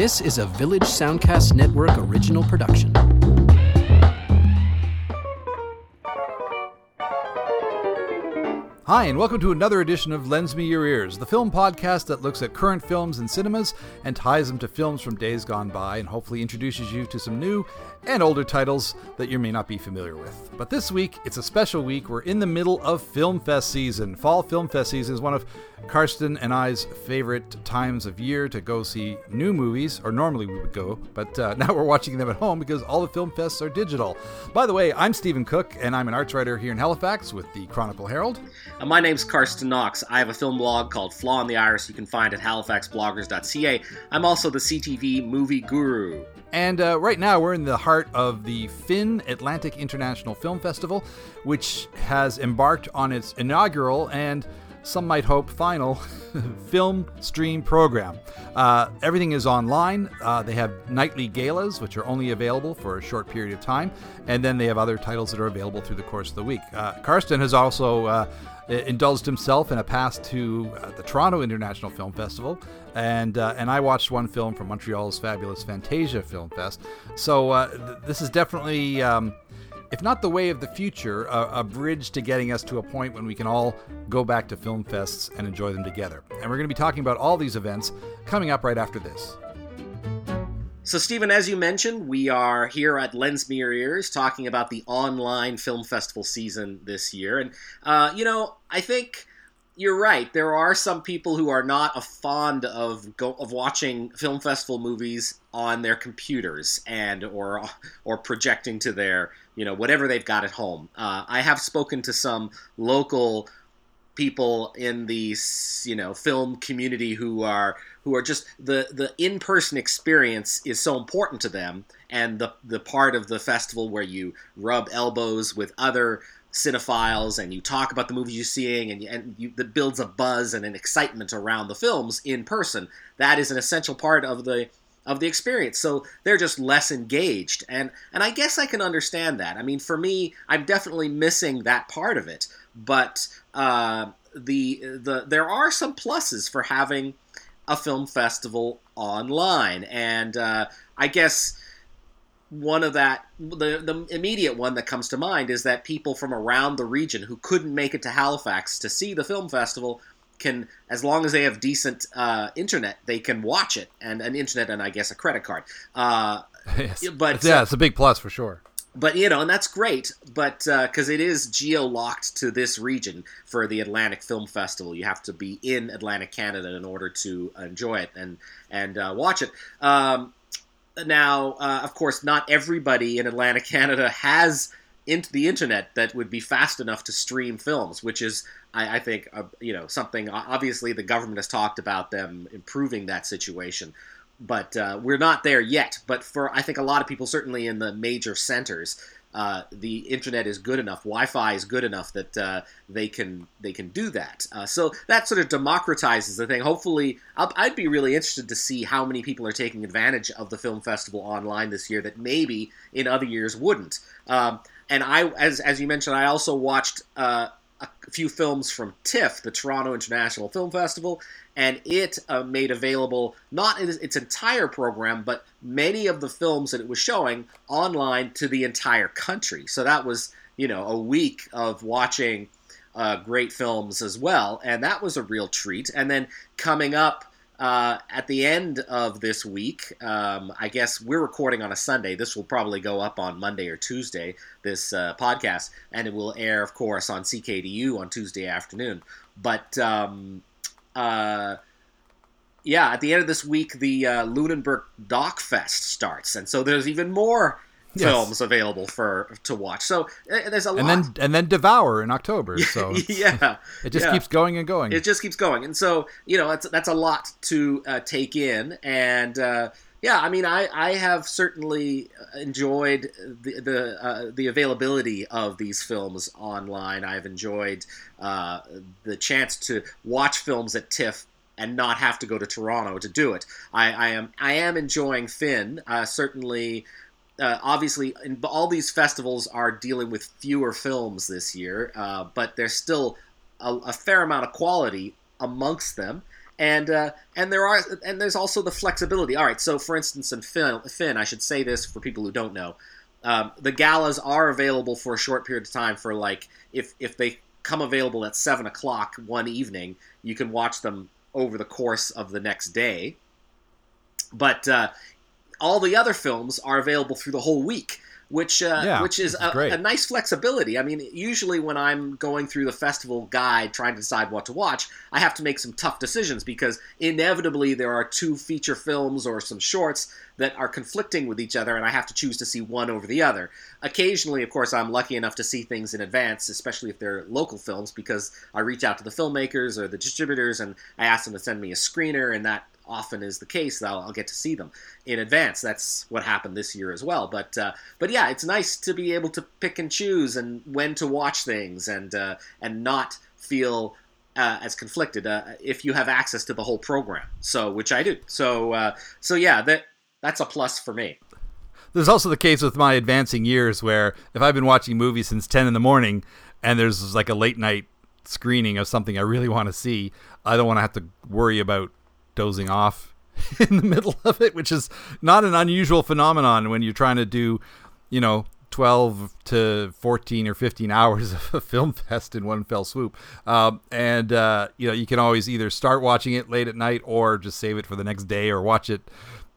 This is a Village Soundcast Network original production. Hi, and welcome to another edition of Lends Me Your Ears, the film podcast that looks at current films in cinemas and ties them to films from days gone by and hopefully introduces you to some new and older titles that you may not be familiar with. But this week, it's a special week. We're in the middle of Film Fest season. Fall Film Fest season is one of Carsten and I's favorite times of year to go see new movies, or normally we would go, but uh, now we're watching them at home because all the film fests are digital. By the way, I'm Stephen Cooke, and I'm an arts writer here in Halifax with the Chronicle Herald. Uh, my name's Carsten Knox. I have a film blog called Flaw in the Iris you can find at halifaxbloggers.ca. I'm also the CTV movie guru. And uh, right now, we're in the heart of the FIN Atlantic International Film Festival, which has embarked on its inaugural and some might hope final film stream program. Uh, everything is online. Uh, they have nightly galas, which are only available for a short period of time, and then they have other titles that are available through the course of the week. Uh, Carsten has also uh, indulged himself in a pass to uh, the Toronto International Film Festival, and uh, and I watched one film from Montreal's fabulous Fantasia Film Fest. So uh, th- this is definitely. Um, if not the way of the future, a, a, bridge to getting us to a point when we can all go back to film fests and enjoy them together. And we're going to be talking about all these events coming up right after this. So, Stephen, as you mentioned, we are here at Lends Me Your Ears talking about the online film festival season this year. And, uh, you know, I think you're right. There are some people who are not fond of go, of watching film festival movies on their computers and or or projecting to their you know whatever they've got at home. Uh, I have spoken to some local people in the you know film community who are who are just the the in person experience is so important to them, and the the part of the festival where you rub elbows with other cinephiles and you talk about the movies you're seeing and, and you, that builds a buzz and an excitement around the films in person. That is an essential part of the of the experience. So they're just less engaged, and and I guess I can understand that. I mean, for me, I'm definitely missing that part of it. But uh, the the there are some pluses for having a film festival online, and uh, I guess one of that the the immediate one that comes to mind is that people from around the region who couldn't make it to Halifax to see the film festival can as long as they have decent uh, internet they can watch it and an internet and I guess a credit card. Uh, yes. But yeah, uh, it's a big plus for sure but you know, and that's great. But because uh, it is geo locked to this region for the Atlantic Film Festival, you have to be in Atlantic Canada in order to enjoy it and and uh, watch it. Um, now, uh, of course, not everybody in Atlantic Canada has into the internet that would be fast enough to stream films, which is, I, I think, uh, you know, something. Obviously, the government has talked about them improving that situation but uh, we're not there yet. But for I think a lot of people, certainly in the major centers, uh, the internet is good enough, Wi-Fi is good enough that uh, they can they can do that. Uh, so that sort of democratizes the thing. Hopefully, i would be really interested to see how many people are taking advantage of the film festival online this year that maybe in other years wouldn't. Um, and I, as as you mentioned, I also watched uh, a few films from TIFF, the Toronto International Film Festival, and it uh, made available not its entire program, but many of the films that it was showing online to the entire country. So that was, you know, a week of watching uh, great films as well, and that was a real treat. And then coming up uh, at the end of this week, um, I guess we're recording on a Sunday. This will probably go up on Monday or Tuesday, this uh, podcast, and it will air, of course, on CKDU on Tuesday afternoon. But um, uh, yeah, at the end of this week, the uh, Lunenburg Doc Fest starts, and so there's even more yes. films available for to watch. So uh, there's a lot, and then and then Devour in October. So yeah, it just yeah. keeps going and going. It just keeps going, and so you know that's that's a lot to uh, take in, and uh, yeah, I mean, I, I have certainly enjoyed the the, uh, the availability of these films online. I've enjoyed uh, the chance to watch films at TIFF and not have to go to Toronto to do it. I, I am I am enjoying FIN. Uh, certainly, uh, obviously, in, all these festivals are dealing with fewer films this year, uh, but there's still a, a fair amount of quality amongst them and uh, and there are and there's also the flexibility. All right, so for instance, in FIN, FIN I should say this for people who don't know, um, the galas are available for a short period of time. For like, if if they come available at seven o'clock one evening, you can watch them over the course of the next day. But uh, all the other films are available through the whole week which uh, yeah, which is a, a, nice flexibility. I mean, usually when I'm going through the festival guide trying to decide what to watch, I have to make some tough decisions because inevitably there are two feature films or some shorts that are conflicting with each other, and I have to choose to see one over the other. Occasionally, of course, I'm lucky enough to see things in advance, especially if they're local films, because I reach out to the filmmakers or the distributors and I ask them to send me a screener, and that often is the case that I'll, I'll, get to see them in advance. That's what happened this year as well. But uh, but yeah, it's nice to be able to pick and choose and when to watch things and uh, and not feel uh, as conflicted uh, if you have access to the whole program. So which I do. So uh, so yeah, that that's a plus for me. There's also the case with my advancing years where if I've been watching movies since 10 in the morning and there's like a late night screening of something I really want to see, I don't want to have to worry about dozing off in the middle of it, which is not an unusual phenomenon when you're trying to do, you know, 12 to 14 or 15 hours of a film fest in one fell swoop. Um, and, uh, you know, you can always either start watching it late at night or just save it for the next day or watch it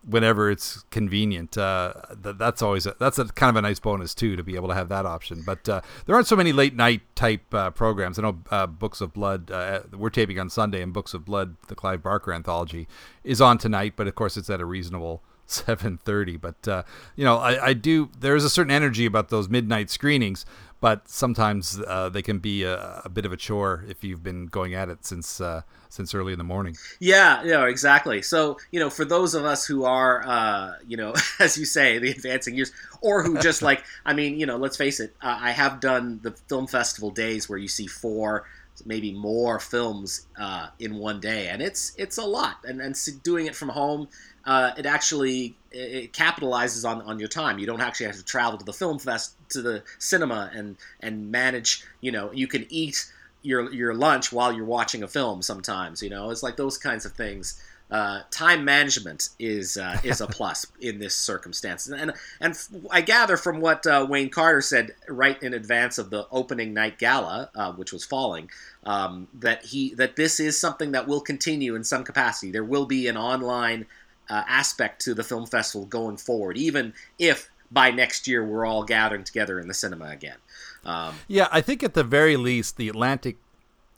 whenever it's convenient. Uh, th- that's always a, that's a kind of a nice bonus too to be able to have that option. But uh, there aren't so many late night type uh, programs. I know uh, Books of Blood. Uh, we're taping on Sunday, and Books of Blood, the Clive Barker anthology, is on tonight. But of course, it's at a reasonable. 7:30 but uh, you know I, I do there is a certain energy about those midnight screenings but sometimes uh, they can be a, a, bit of a chore if you've been going at it since uh, since early in the morning. Yeah, yeah, exactly. So you know, for those of us who are, uh, you know, as you say, the advancing years, or who just like, I mean, you know, let's face it, uh, I have done the film festival days where you see four maybe more films uh, in one day, and it's it's a lot. And and doing it from home, uh, it actually it capitalizes on, on your time. You don't actually have to travel to the film fest to the cinema and and manage. You know, you can eat your your lunch while you're watching a film. Sometimes, you know, it's like those kinds of things. Uh, time management is uh, is a plus in this circumstance, and and I gather from what uh, Wayne Carter said right in advance of the opening night gala, uh, which was falling, um, that he that this is something that will continue in some capacity. There will be an online uh, aspect to the film festival going forward, even if by next year we're all gathering together in the cinema again. Um, yeah, I think at the very least, the Atlantic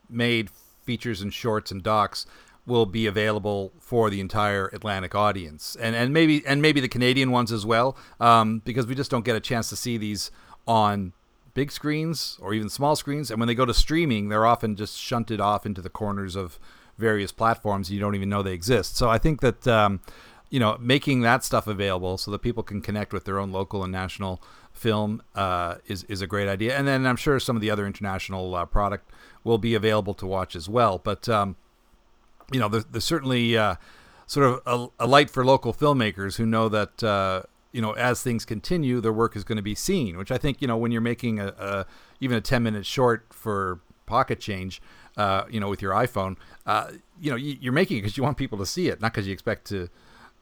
made features and shorts and docs will be available for the entire Atlantic audience, and and maybe and maybe the Canadian ones as well, um, because we just don't get a chance to see these on big screens or even small screens. And when they go to streaming, they're often just shunted off into the corners of various platforms. You don't even know they exist. So I think that um, you know making that stuff available so that people can connect with their own local and national film uh, is is a great idea. And then I'm sure some of the other international uh, product will be available to watch as well. But um, you know, there's, there's certainly uh, sort of a, a, light for local filmmakers who know that uh, you know as things continue, their work is going to be seen. Which I think you know when you're making a, a even a 10 minute short for pocket change uh, you know, with your iPhone, uh, you know, you, are making it because you want people to see it, not because you expect to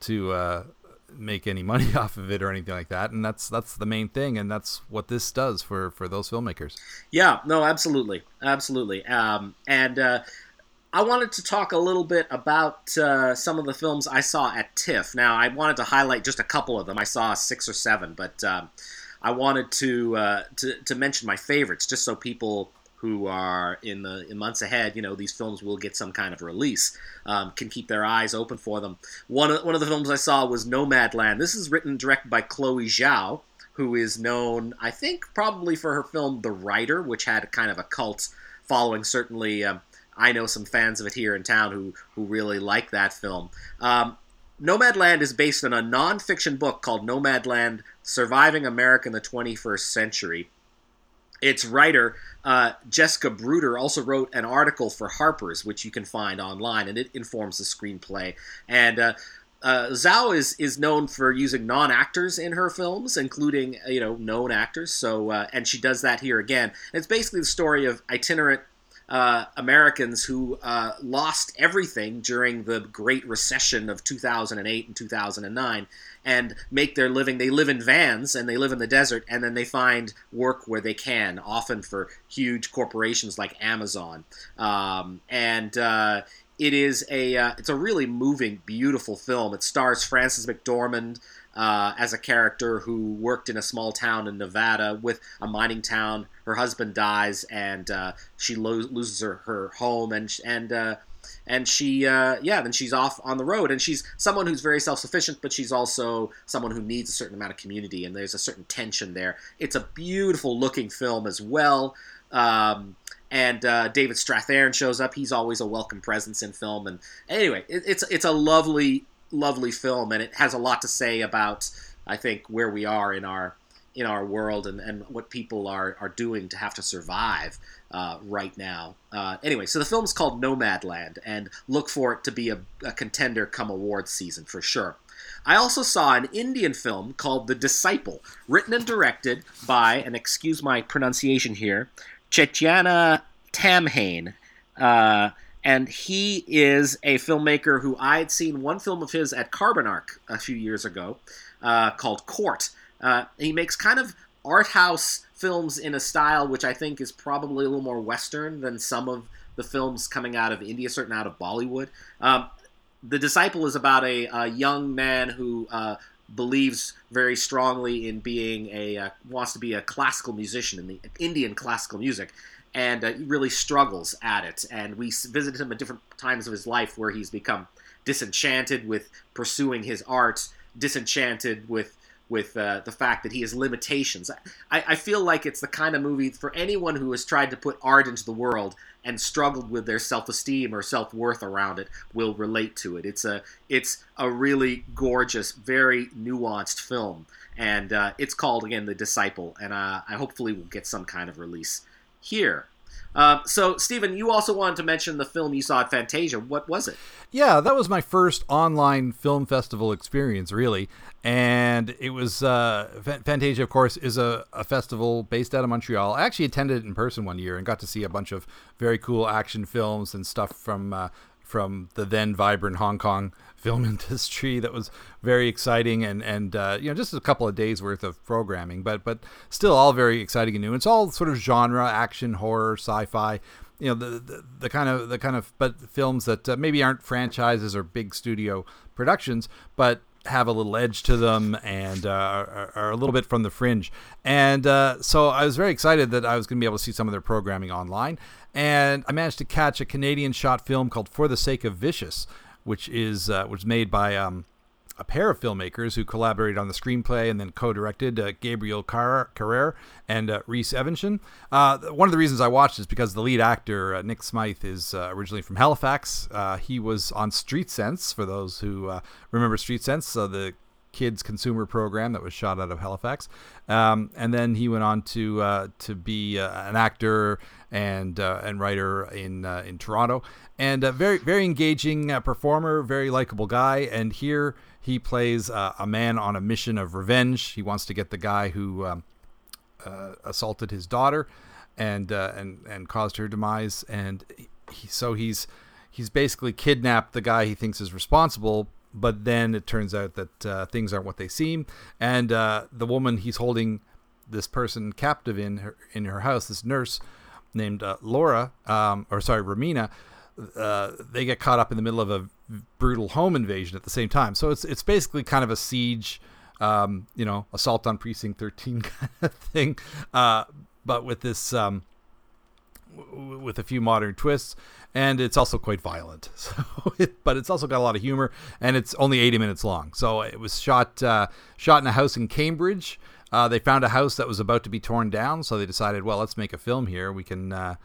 to uh, make any money off of it or anything like that. And that's that's the main thing, and that's what this does for for those filmmakers. Yeah, no, absolutely, absolutely. Um, and uh, I wanted to talk a little bit about uh, some of the films I saw at TIFF. Now, I wanted to highlight just a couple of them. I saw six or seven, but um, I wanted to, uh, to to mention my favorites, just so people who are in the in months ahead, you know, these films will get some kind of release, um, can keep their eyes open for them. One of, one of the films I saw was Nomadland. This is written directed by Chloe Zhao, who is known, I think, probably for her film The Rider, which had kind of a cult following. Certainly, um, I know some fans of it here in town who who really like that film. Um, Nomadland is based on a nonfiction book called Nomadland: Surviving America in the 21st Century its writer, uh, Jessica Bruder, also wrote an article for Harper's, which you can find online, and it informs the screenplay. And uh, uh, Zhao is is known for using non actors in her films, including you know known actors. So uh, and she does that here again. And it's basically the story of itinerant uh, Americans who uh, lost everything during the Great Recession of 2008 and 2009 and make their living. They live in vans and they live in the desert, and then they find work where they can, often for huge corporations like Amazon. Um, and uh, it is a uh, it's a really moving, beautiful film. It stars Frances McDormand uh, as a character who worked in a small town in Nevada with a mining town. Her husband dies, and uh, she lo- loses her, her home, and and uh, and she uh, yeah then she's off on the road and she's someone who's very self-sufficient but she's also someone who needs a certain amount of community and there's a certain tension there it's a beautiful looking film as well um, and uh, David Strathairn shows up. He's always a welcome presence in film. And anyway, it, it's it's a lovely, lovely film, and it has a lot to say about I think where we are in our in our world and, and what people are, are doing to have to survive uh, right now. Uh, anyway, so the film's called Nomadland, and look for it to be a, a contender come awards season for sure. I also saw an Indian film called The Disciple, written and directed by, and excuse my pronunciation here, Chaitanya Tamhane. Uh, and he is a filmmaker who I had seen one film of his at Carbon Arc a few years ago uh, called Court. Uh, he makes kind of art house films in a style which I think is probably a little more Western than some of the films coming out of India, certainly out of Bollywood. Um, the Disciple is about a, a young man who uh, believes very strongly in being a uh, wants to be a classical musician in the Indian classical music, and uh, really struggles at it. And we visit him at different times of his life where he's become disenchanted with pursuing his art, disenchanted with with uh, the fact that he has limitations. I, I, feel like it's the kind of movie for anyone who has tried to put art into the world and struggled with their self-esteem or self-worth around it will relate to it. It's a it's a really gorgeous, very nuanced film, and uh, it's called again The Disciple, and uh, I hopefully will get some kind of release here. Uh, so, Stephen, you also wanted to mention the film you saw at Fantasia. What was it? Yeah, that was my first online film festival experience, really. And it was uh, Fantasia, of course, is a, a festival based out of Montreal. I actually attended it in person one year and got to see a bunch of very cool action films and stuff from uh, from the then vibrant Hong Kong film industry that was very exciting and and uh, you know just a couple of days worth of programming but but still all very exciting and new it's all sort of genre action horror sci-fi you know the, the, the kind of the kind of but films that uh, maybe aren't franchises or big studio productions but have a little edge to them and uh, are, are, a little bit from the fringe. And uh, so I was very excited that I was going to be able to see some of their programming online. And I managed to catch a Canadian shot film called For the Sake of Vicious, which is uh, was made by um, a pair of filmmakers who collaborated on the screenplay and then co-directed uh, Gabriel Car- and uh, Reese Eveneshen. Uh, one of the reasons I watched is because the lead actor uh, Nick Smyth is uh, originally from Halifax. Uh, he was on Street Sense for those who remember Street Sense, the kids consumer program that was shot out of Halifax, um, and then he went on to to be an actor and and writer in in Toronto and a very very engaging uh, performer, very likable guy. And here he plays uh, a man on a mission of revenge. He wants to get the guy who um, uh, assaulted his daughter and uh, and and caused her demise. And he, so he's he's basically kidnapped the guy he thinks is responsible. But then it turns out that uh, things aren't what they seem, and uh, the woman he's holding this person captive in her in her house, this nurse named Laura, um, or sorry, Romina uh, they get caught up in the middle of a brutal home invasion at the same time. So it's it's basically kind of a siege, um, you know, assault on precinct 13 kind of thing, uh, but with this um, with a few modern twists. And it's also quite violent, so it, but it's also got a lot of humor, and it's only 80 minutes long. So it was shot uh, shot in a house in Cambridge. Uh, they found a house that was about to be torn down, so they decided, well, let's make a film here. We can uh,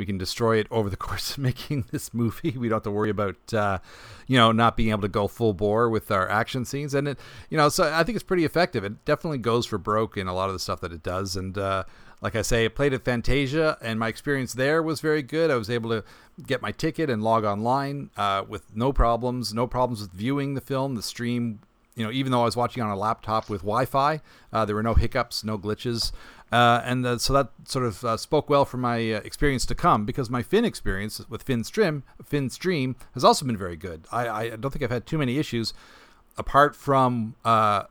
we can destroy it over the course of making this movie. We don't have to worry about, uh, you know, not being able to go full bore with our action scenes. And it, you know, so I think it's pretty effective. It definitely goes for broke in a lot of the stuff that it does. And uh, like I say, I played at Fantasia, and my experience there was very good. I was able to get my ticket and log online uh, with no problems. No problems with viewing the film. The stream you know, even though I was watching on a laptop with Wi-Fi, uh, there were no hiccups, no glitches. Uh, and uh, so that sort of uh, spoke well for my uh, experience to come because my FIN experience with FIN Stream, FIN Stream has also been very good. I, I don't think I've had too many issues, apart from uh,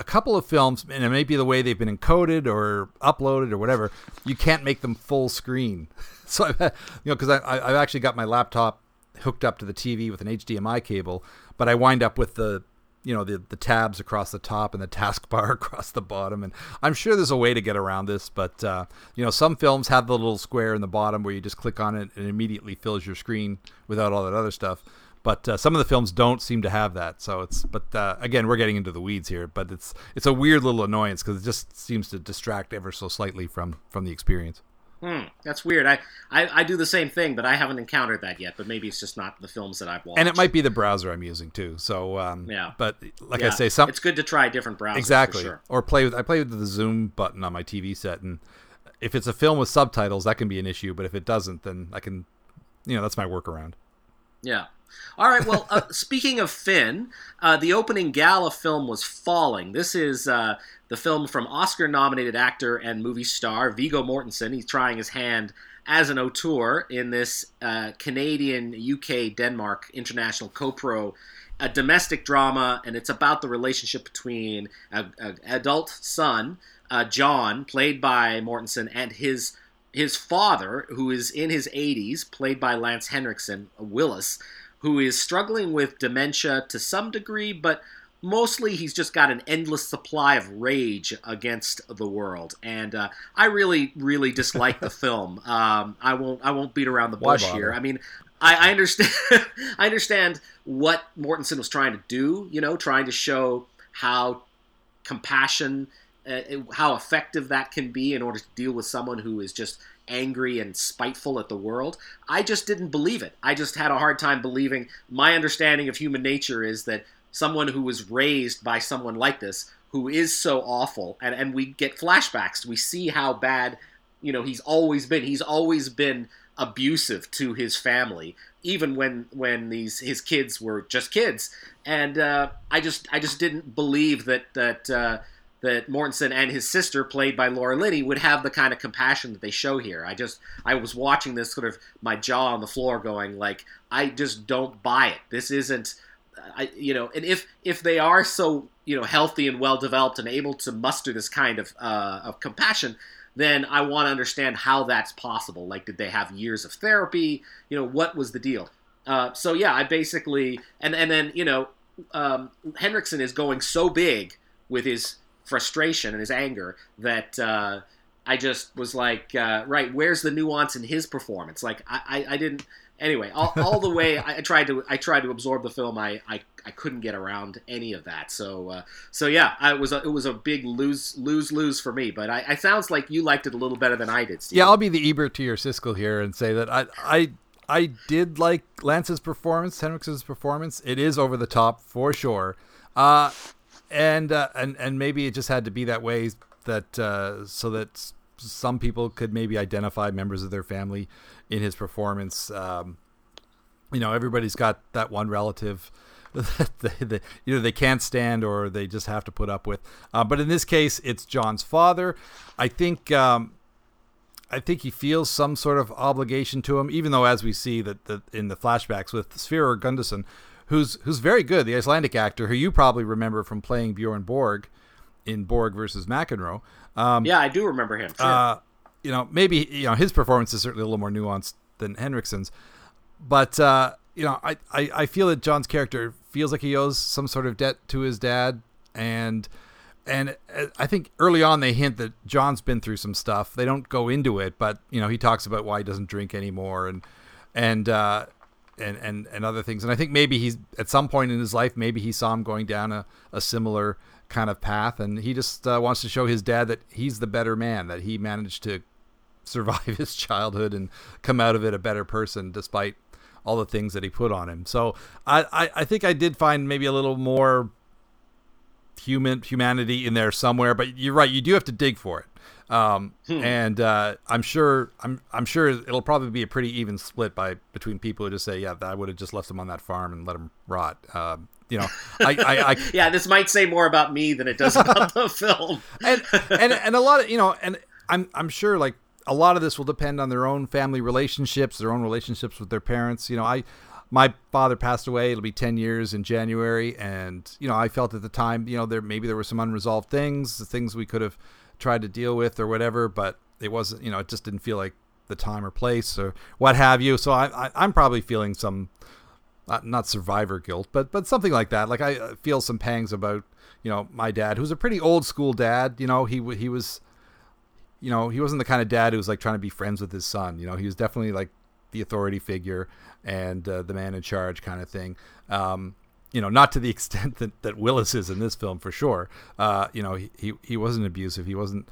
a couple of films, and it may be the way they've been encoded or uploaded or whatever. You can't make them full screen. so I've you know because I I've actually got my laptop hooked up to the TV with an HDMI cable, but I wind up with the you know the the tabs across the top and the taskbar across the bottom and i'm sure there's a way to get around this but uh, you know some films have the little square in the bottom where you just click on it and it immediately fills your screen without all that other stuff but uh, some of the films don't seem to have that so it's but uh, again we're getting into the weeds here but it's it's a weird little annoyance because it just seems to distract ever so slightly from from the experience Hmm, that's weird. I, I, I do the same thing, but I haven't encountered that yet. But maybe it's just not the films that I've watched. and it might be the browser i'm using too so um, Yeah. but like i say some it's good to try different browsers. for exactly sure. or play with i play with the zoom button on my tv set and if it's a film with subtitles that can be an issue but if it doesn't then i can you know that's my workaround Yeah. All right. Well, uh, speaking of FIN, uh, the opening gala film was Falling. This is uh, the film from Oscar-nominated actor and movie star Viggo Mortensen. He's trying his hand as an auteur in this uh, Canadian, UK, Denmark international co-pro. A domestic drama, and it's about the relationship between an adult son, uh, John, played by Mortensen, and his his father, who is in his 80s, played by Lance Henriksen, Willis, who is struggling with dementia to some degree, but mostly he's just got an endless supply of rage against the world. And uh, I really, really dislike the film. Um, I won't, I won't beat around the bush here. I mean, I, I understand, I understand what Mortensen was trying to do. You know, trying to show how compassion, uh, how effective that can be in order to deal with someone who is just angry and spiteful at the world. I just didn't believe it. I just had a hard time believing. My understanding of human nature is that someone who was raised by someone like this, who is so awful, and, and we get flashbacks. We see how bad, you know, he's always been. He's always been abusive to his family, even when when these his kids were just kids. And uh, I just I just didn't believe that that. Uh, that Mortensen and his sister, played by Laura Linney, would have the kind of compassion that they show here. I just, I was watching this sort of my jaw on the floor, going like, I just don't buy it. This isn't, I, you know, and if if they are so you know healthy and well developed and able to muster this kind of uh, of compassion, then I want to understand how that's possible. Like, did they have years of therapy? You know, what was the deal? Uh, so yeah, I basically, and and then you know, um, Henriksen is going so big with his frustration and his anger that uh, I just was like, uh, right, where's the nuance in his performance? Like, I, I, I didn't. Anyway, all, all the way I, I tried to I tried to absorb the film. I, I, I couldn't get around any of that. So uh, so yeah, I, it was a, it was a big lose lose lose for me. But I, I sounds like you liked it a little better than I did. Steve. Yeah, I'll be the Ebert to your Siskel here and say that I I I did like Lance's performance, Henriksen's performance. It is over the top for sure. Uh, and uh, and and maybe it just had to be that way that uh, so that some people could maybe identify members of their family in his performance. Um, you know, everybody's got that one relative that they, they, either they can't stand or they just have to put up with. Uh, but in this case, it's John's father. I think. Um, I think he feels some sort of obligation to him, even though, as we see that the, in the flashbacks with Sverrir Gudnason, who's who's very good, the Icelandic actor who you probably remember from playing Bjorn Borg in Borg versus McEnroe. Um, yeah, I do remember him. Sure. uh, you know, maybe you know his performance is certainly a little more nuanced than Henriksen's, but uh, you know, I, I I feel that John's character feels like he owes some sort of debt to his dad, and and uh, I think early on they hint that John's been through some stuff. They don't go into it, but you know, he talks about why he doesn't drink anymore, and and uh, and and and other things. And I think maybe he's at some point in his life, maybe he saw him going down a, a similar kind of path, and he just uh, wants to show his dad that he's the better man, that he managed to survive his childhood and come out of it a better person despite all the things that he put on him. So I, I, I think I did find maybe a little more human humanity in there somewhere, but you're right, you do have to dig for it. Um, and uh, I'm sure I'm I'm sure it'll probably be a pretty even split by between people who just say, yeah, I would have just left him on that farm and let him rot. Um, you know, I, I, I yeah, this might say more about me than it does about the film. and and and a lot of you know and I'm I'm sure like a lot of this will depend on their own family relationships, their own relationships with their parents. You know, I my father passed away. It'll be ten years in January, and you know, I felt at the time, you know, there maybe there were some unresolved things, things we could have tried to deal with or whatever, but it wasn't. You know, it just didn't feel like the time or place or what have you. So I, I I'm probably feeling some. Not, not survivor guilt, but but something like that. Like I feel some pangs about you know my dad, who's a pretty old school dad. You know he he was you know, he wasn't the kind of dad who was like trying to be friends with his son. You know, he was definitely like the authority figure and uh, the man in charge kind of thing. Um, you know, not to the extent that, that Willis is in this film for sure. Uh, you know, he, he, he wasn't abusive. He wasn't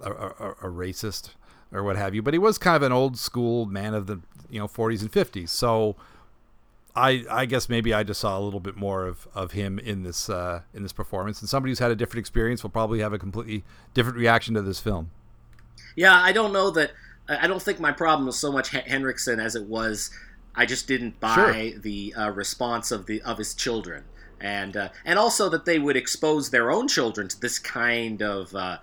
a, a, a, racist or what have you, but he was kind of an old school man of the, you know, 40s and 50s. So I, I guess maybe I just saw a little bit more of, of him in this, uh, in this performance and somebody who's had a different experience will probably have a completely different reaction to this film. Yeah, I don't know that. I don't think my problem was so much Henriksen as it was. I just didn't buy sure. the uh, response of the of his children, and uh, and also that they would expose their own children to this kind of. Uh,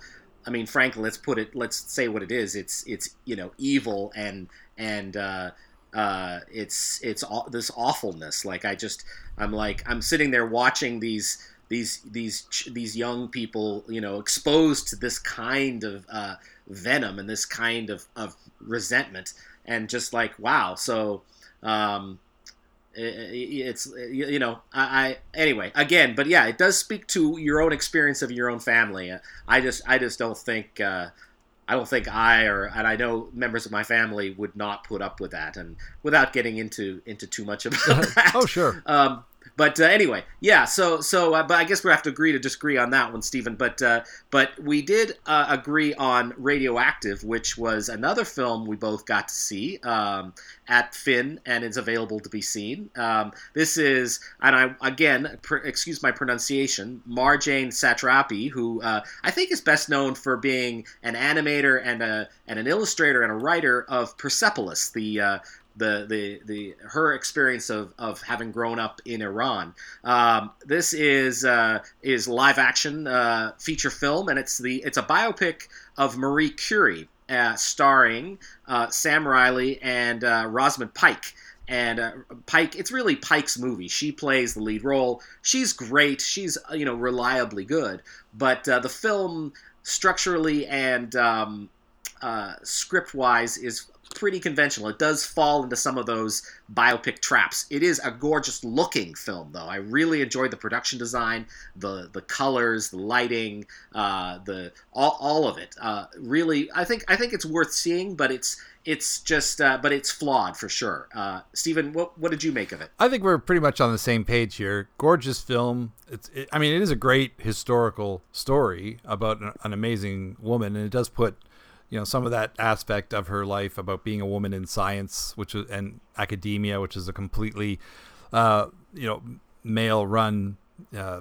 I mean, frankly, let's put it. Let's say what it is. It's it's you know evil and and uh, uh, it's it's all, this awfulness. Like I just I'm like I'm sitting there watching these these these these young people you know exposed to this kind of uh, venom and this kind of, of resentment and just like wow so um, it, it's you know I, I, anyway again but yeah it does speak to your own experience of your own family i just i just don't think uh, I don't think I or and I know members of my family would not put up with that, and without getting into into too much about that. oh, sure. Um, but uh, anyway, yeah. So so, uh, but I guess we have to agree to disagree on that one, Stephen. But uh, but we did uh, agree on Radioactive, which was another film we both got to see um, at FIN, and it's available to be seen. Um, this is, and I again, pr- excuse my pronunciation, Marjane Satrapi, who uh, I think is best known for being an animator and a and an illustrator and a writer of Persepolis, the uh, the the the her experience of, of having grown up in Iran. Um, this is uh, is live action uh, feature film, and it's the it's a biopic of Marie Curie, uh, starring uh, Sam Riley and uh, Rosamund Pike. And uh, Pike, it's really Pike's movie. She plays the lead role. She's great. She's you know reliably good. But the film structurally and um, script wise is pretty conventional. It does fall into some of those biopic traps. It is a gorgeous looking film, though. I really enjoyed the production design, the the colors, the lighting, uh, the all, all of it. Uh, really, I think I think it's worth seeing, but it's it's just uh, but it's flawed for sure. Uh, Stephen, what what did you make of it? I think we're pretty much on the same page here. Gorgeous film. It's it, I mean, it is a great historical story about an, an amazing woman, and it does put you know some of that aspect of her life about being a woman in science, which was and academia, which is a completely uh, you know male run uh,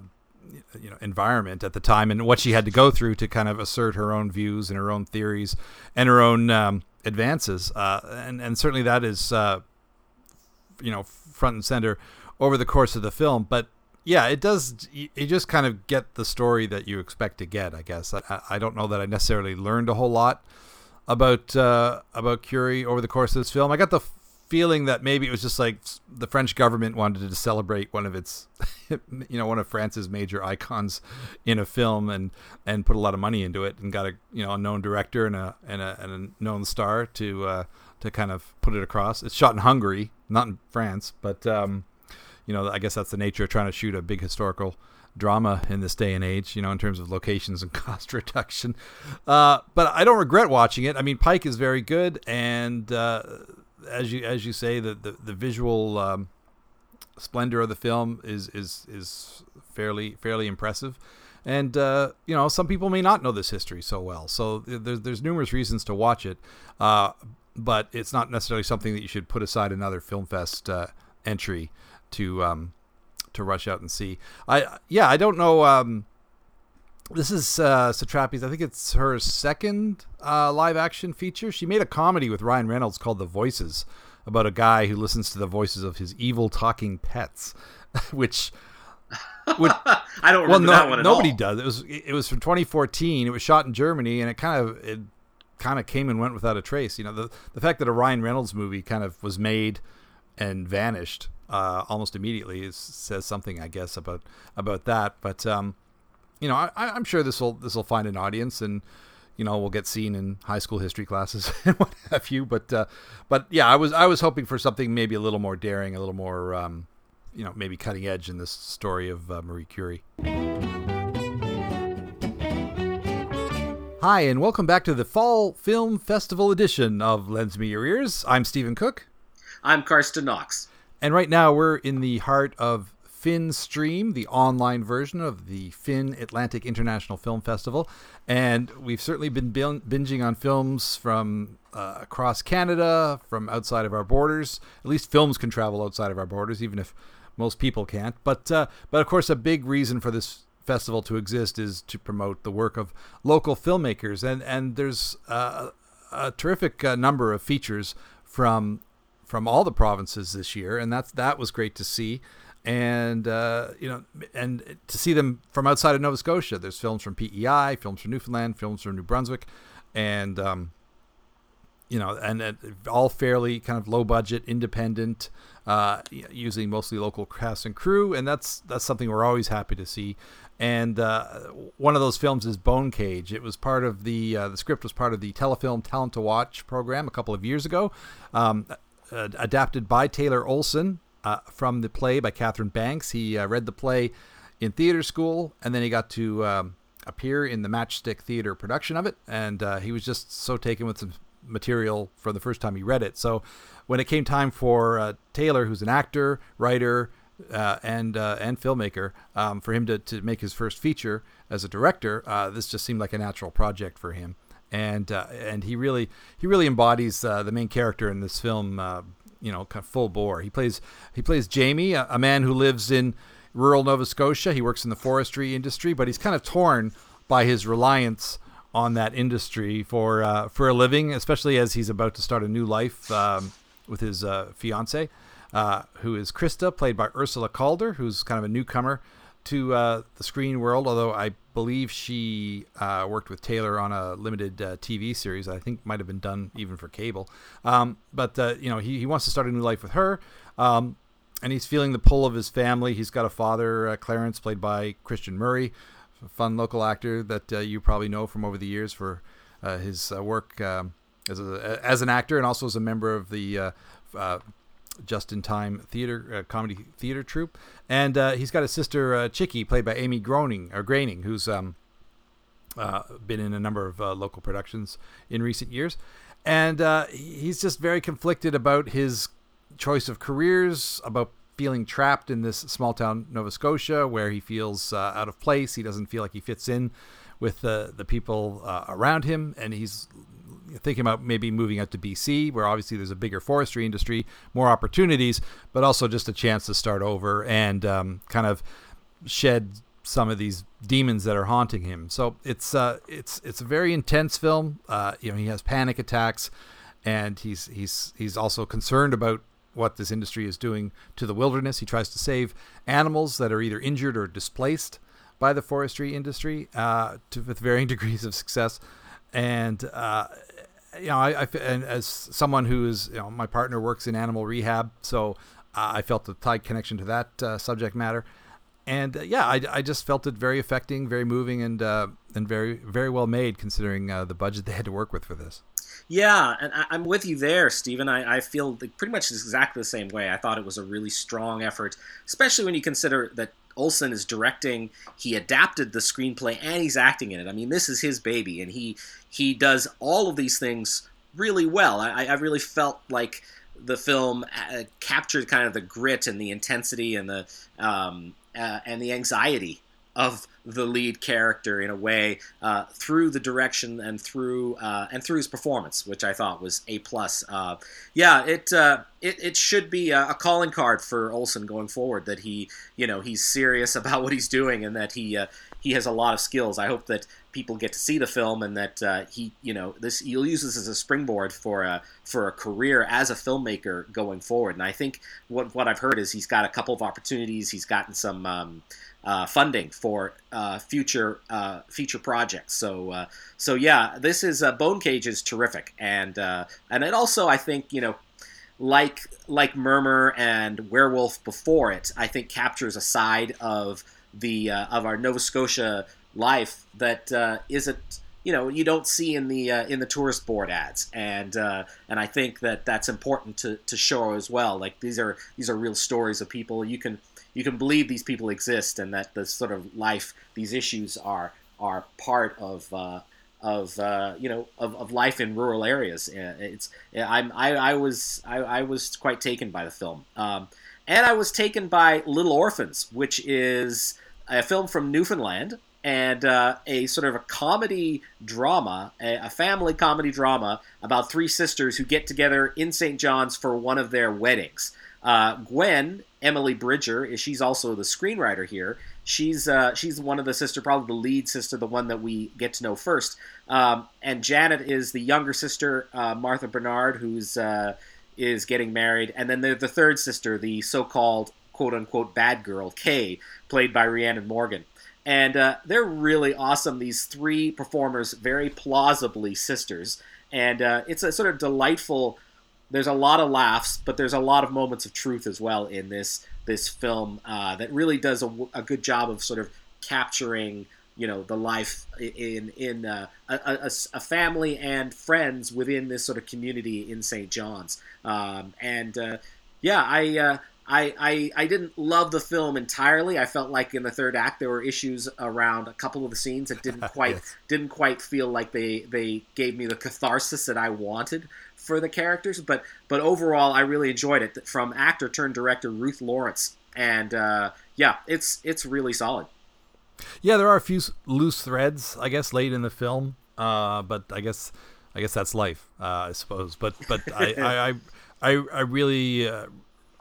you know environment at the time, and what she had to go through to kind of assert her own views and her own theories and her own um, advances, uh, and and certainly that is uh, you know front and center over the course of the film, but yeah, it does. You just kind of get the story that you expect to get. I guess I, I don't know that I necessarily learned a whole lot about uh, about Curie over the course of this film. I got the feeling that maybe it was just like the French government wanted to celebrate one of its, you know, one of France's major icons in a film and and put a lot of money into it and got a you know a known director and a and a, and a known star to uh, to kind of put it across. It's shot in Hungary, not in France, but. Um, you know, I guess that's the nature of trying to shoot a big historical drama in this day and age, you know, in terms of locations and cost reduction. Uh, but I don't regret watching it. I mean, Pike is very good, and uh, as you as you say, the the, the visual um, splendor of the film is is is fairly fairly impressive. And uh, you know, some people may not know this history so well, so there's there's numerous reasons to watch it. Uh, but it's not necessarily something that you should put aside another film fest uh, entry to um, to rush out and see. I yeah, I don't know. Um, this is uh, Satrapi's. I think it's her second uh, live action feature. She made a comedy with Ryan Reynolds called The Voices about a guy who listens to the voices of his evil talking pets, which. Would, I don't well, no, nobody all. does. It was it was from 2014. It was shot in Germany, and it kind of it kind of came and went without a trace. You know, the the fact that a Ryan Reynolds movie kind of was made and vanished uh, almost immediately says something, I guess, about about that. But um, you know, I, I'm sure this will this will find an audience, and you know, we'll get seen in high school history classes and what have you. But uh, but yeah, I was I was hoping for something maybe a little more daring, a little more um, you know, maybe cutting edge in this story of uh, Marie Curie. Hi, and welcome back to the Fall Film Festival edition of Lends Me Your Ears. I'm Stephen Cooke. I'm Carsten Knox. And right now we're in the heart of FIN Stream, the online version of the FIN Atlantic International Film Festival. And we've certainly been binging on films from uh, across Canada, from outside of our borders. At least films can travel outside of our borders, even if most people can't. But, uh, but of course, a big reason for this festival to exist is to promote the work of local filmmakers. And, and there's uh, a terrific uh, number of features from from all the provinces this year, and that's that was great to see and uh, you know, and to see them from outside of Nova Scotia. There's films from PEI, films from Newfoundland, films from New Brunswick, and um, you know, and uh, all fairly kind of low budget, independent, uh, using mostly local cast and crew, and that's that's something we're always happy to see. And uh, one of those films is Bone Cage. It was part of the uh, the script was part of the Telefilm Talent to Watch program a couple of years ago, um, adapted by Taylor Olson uh, from the play by Catherine Banks. He uh, read the play in theater school, and then he got to um, appear in the Matchstick Theater production of it. And uh, he was just so taken with some material from the first time he read it. So when it came time for uh, Taylor, who's an actor, writer, uh, and uh, and filmmaker, um, for him to, to make his first feature as a director, this just seemed like a natural project for him and uh, and he really he really embodies uh, the main character in this film uh, you know, kind of full bore. He plays he plays Jamie, a, a, man who lives in rural Nova Scotia. He works in the forestry industry, but he's kind of torn by his reliance on that industry for uh, for a living, especially as he's about to start a new life um, with his uh, fiance, uh, who is Krista, played by Ursula Calder, who's kind of a newcomer to the screen world, although I believe she uh, worked with Taylor on a limited uh, TV series. I think might have been done even for cable. Um, but uh, you know, he, he wants to start a new life with her, um, and he's feeling the pull of his family. He's got a father, uh, Clarence, played by Christian Murray, a fun local actor that uh, you probably know from over the years for his work um, as a, as an actor and also as a member of the just in time theater uh, comedy theater troupe, and uh, he's got a sister uh, Chicky, played by Amy Groening or Graining, who's um, uh, been in a number of uh, local productions in recent years, and uh, he's just very conflicted about his choice of careers, about feeling trapped in this small town Nova Scotia where he feels out of place. He doesn't feel like he fits in with the the people around him, and he's thinking about maybe moving out to BC, where obviously there's a bigger forestry industry, more opportunities, but also just a chance to start over and um, kind of shed some of these demons that are haunting him. So it's uh, it's it's a very intense film. Uh, you know, he has panic attacks, and he's he's he's also concerned about what this industry is doing to the wilderness. He tries to save animals that are either injured or displaced by the forestry industry uh, to, with varying degrees of success. And uh, you know, I, I and as someone who is, you know, my partner works in animal rehab, so I felt a tight connection to that uh, subject matter, and uh, yeah, I, I just felt it very affecting, very moving, and uh, and very very well made considering uh, the budget they had to work with for this. Yeah, and I, am with you there, Stephen. I, I feel pretty much exactly the same way. I thought it was a really strong effort, especially when you consider that Olson is directing. He adapted the screenplay and he's acting in it. I mean, this is his baby, and he he does all of these things really well. I, I really felt like the film uh, captured kind of the grit and the intensity and the um, uh, and the anxiety of the lead character in a way uh, through the direction and through uh, and through his performance, which I thought was a plus. Uh, yeah, it, uh, it it should be a, a, calling card for Olson going forward that he you know he's serious about what he's doing and that he he has a lot of skills. I hope that people get to see the film and that uh, he you know this he'll use this as a springboard for a for a career as a filmmaker going forward. And I think what what I've heard is he's got a couple of opportunities. He's gotten some. Um, uh, funding for uh, future uh, future projects. So uh, so yeah, this is uh, Bone Cage is terrific, and and it also I think you know like like Murmur and Werewolf before it, I think captures a side of the of our Nova Scotia life that not you know you don't see in the uh, in the tourist board ads. And uh, and I think that that's important to, to show as well. Like these are these are real stories of people. You can you can believe these people exist and that the sort of life these issues are are part of uh, of uh, you know of, of life in rural areas. Uh, it's I'm I, I was I, I was quite taken by the film. Um, and I was taken by Little Orphans which is a film from Newfoundland and uh, a sort of a comedy drama, a, a, family comedy drama about three sisters who get together in St. John's for one of their weddings. Uh, Gwen, Emily Bridger, she's also the screenwriter here. She's uh, she's one of the sister, probably the lead sister, the one that we get to know first. Um, and Janet is the younger sister, uh, Martha Bernard, who's uh, is getting married, and then the the third sister, the so-called quote unquote bad girl, Kay, played by Rhiannon Morgan and uh, they're really awesome. These three performers, very plausibly sisters, and uh, it's a sort of delightful. There's a lot of laughs, but there's a lot of moments of truth as well in this this film uh, that really does a, a, good job of sort of capturing you know the life in in uh, a, a, a, family and friends within this sort of community in St. John's. Um, and uh, yeah, I uh, I, I, I didn't love the film entirely. I felt like in the third act there were issues around a couple of the scenes that didn't quite yes. didn't quite feel like they they gave me the catharsis that I wanted for the characters. But but overall, I really enjoyed it. From actor turned director Ruth Lawrence, and uh, yeah, it's it's really solid. Yeah, there are a few loose threads, I guess, late in the film. Uh, but I guess I guess that's life, uh, I suppose. But but I, I, I I really uh,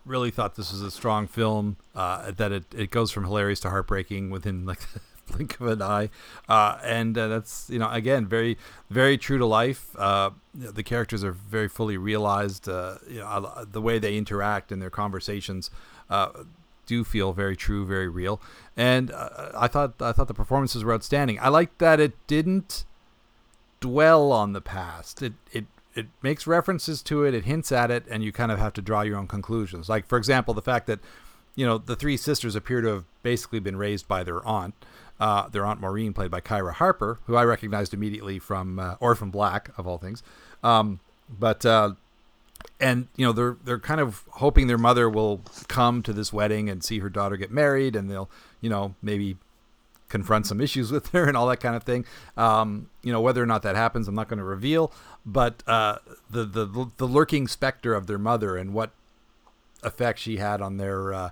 really thought this was a strong film. Uh, that it, it goes from hilarious to heartbreaking within like the blink of an eye, uh, and uh, that's you know again very very true to life. Uh, the characters are very fully realized. Uh, you know the way they interact in their conversations uh, do feel very true, very real. And I thought I thought the performances were outstanding. I like that it didn't dwell on the past. It it it makes references to it, it hints at it, and you kind of have to draw your own conclusions. Like, for example, the fact that, you know, the three sisters appear to have basically been raised by their aunt, uh, their aunt Maureen, played by Kyra Harper, who I recognized immediately from uh, Orphan Black, of all things. Um, but, uh, and you know they're they're kind of hoping their mother will come to this wedding and see her daughter get married, and they'll you know maybe confront some issues with her and all that kind of thing. Um, you know, whether or not that happens, I'm not going to reveal. But uh, the, the the lurking specter of their mother and what effect she had on their uh,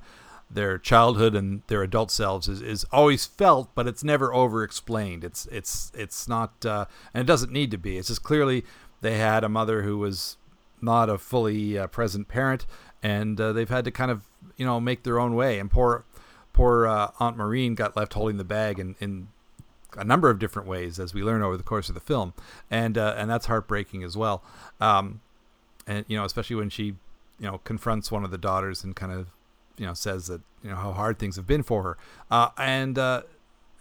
their childhood and their adult selves is, is always felt, but it's never over explained. It's it's it's not, uh, and it doesn't need to be. It's just clearly they had a mother who was not a fully uh, present parent, and uh, they've had to kind of you know make their own way. And poor poor uh, Aunt Maureen got left holding the bag in, in a number of different ways, as we learn over the course of the film, and uh, and that's heartbreaking as well. Um, and you know, especially when she, you know, confronts one of the daughters and kind of, you know, says that you know how hard things have been for her. Uh, and uh,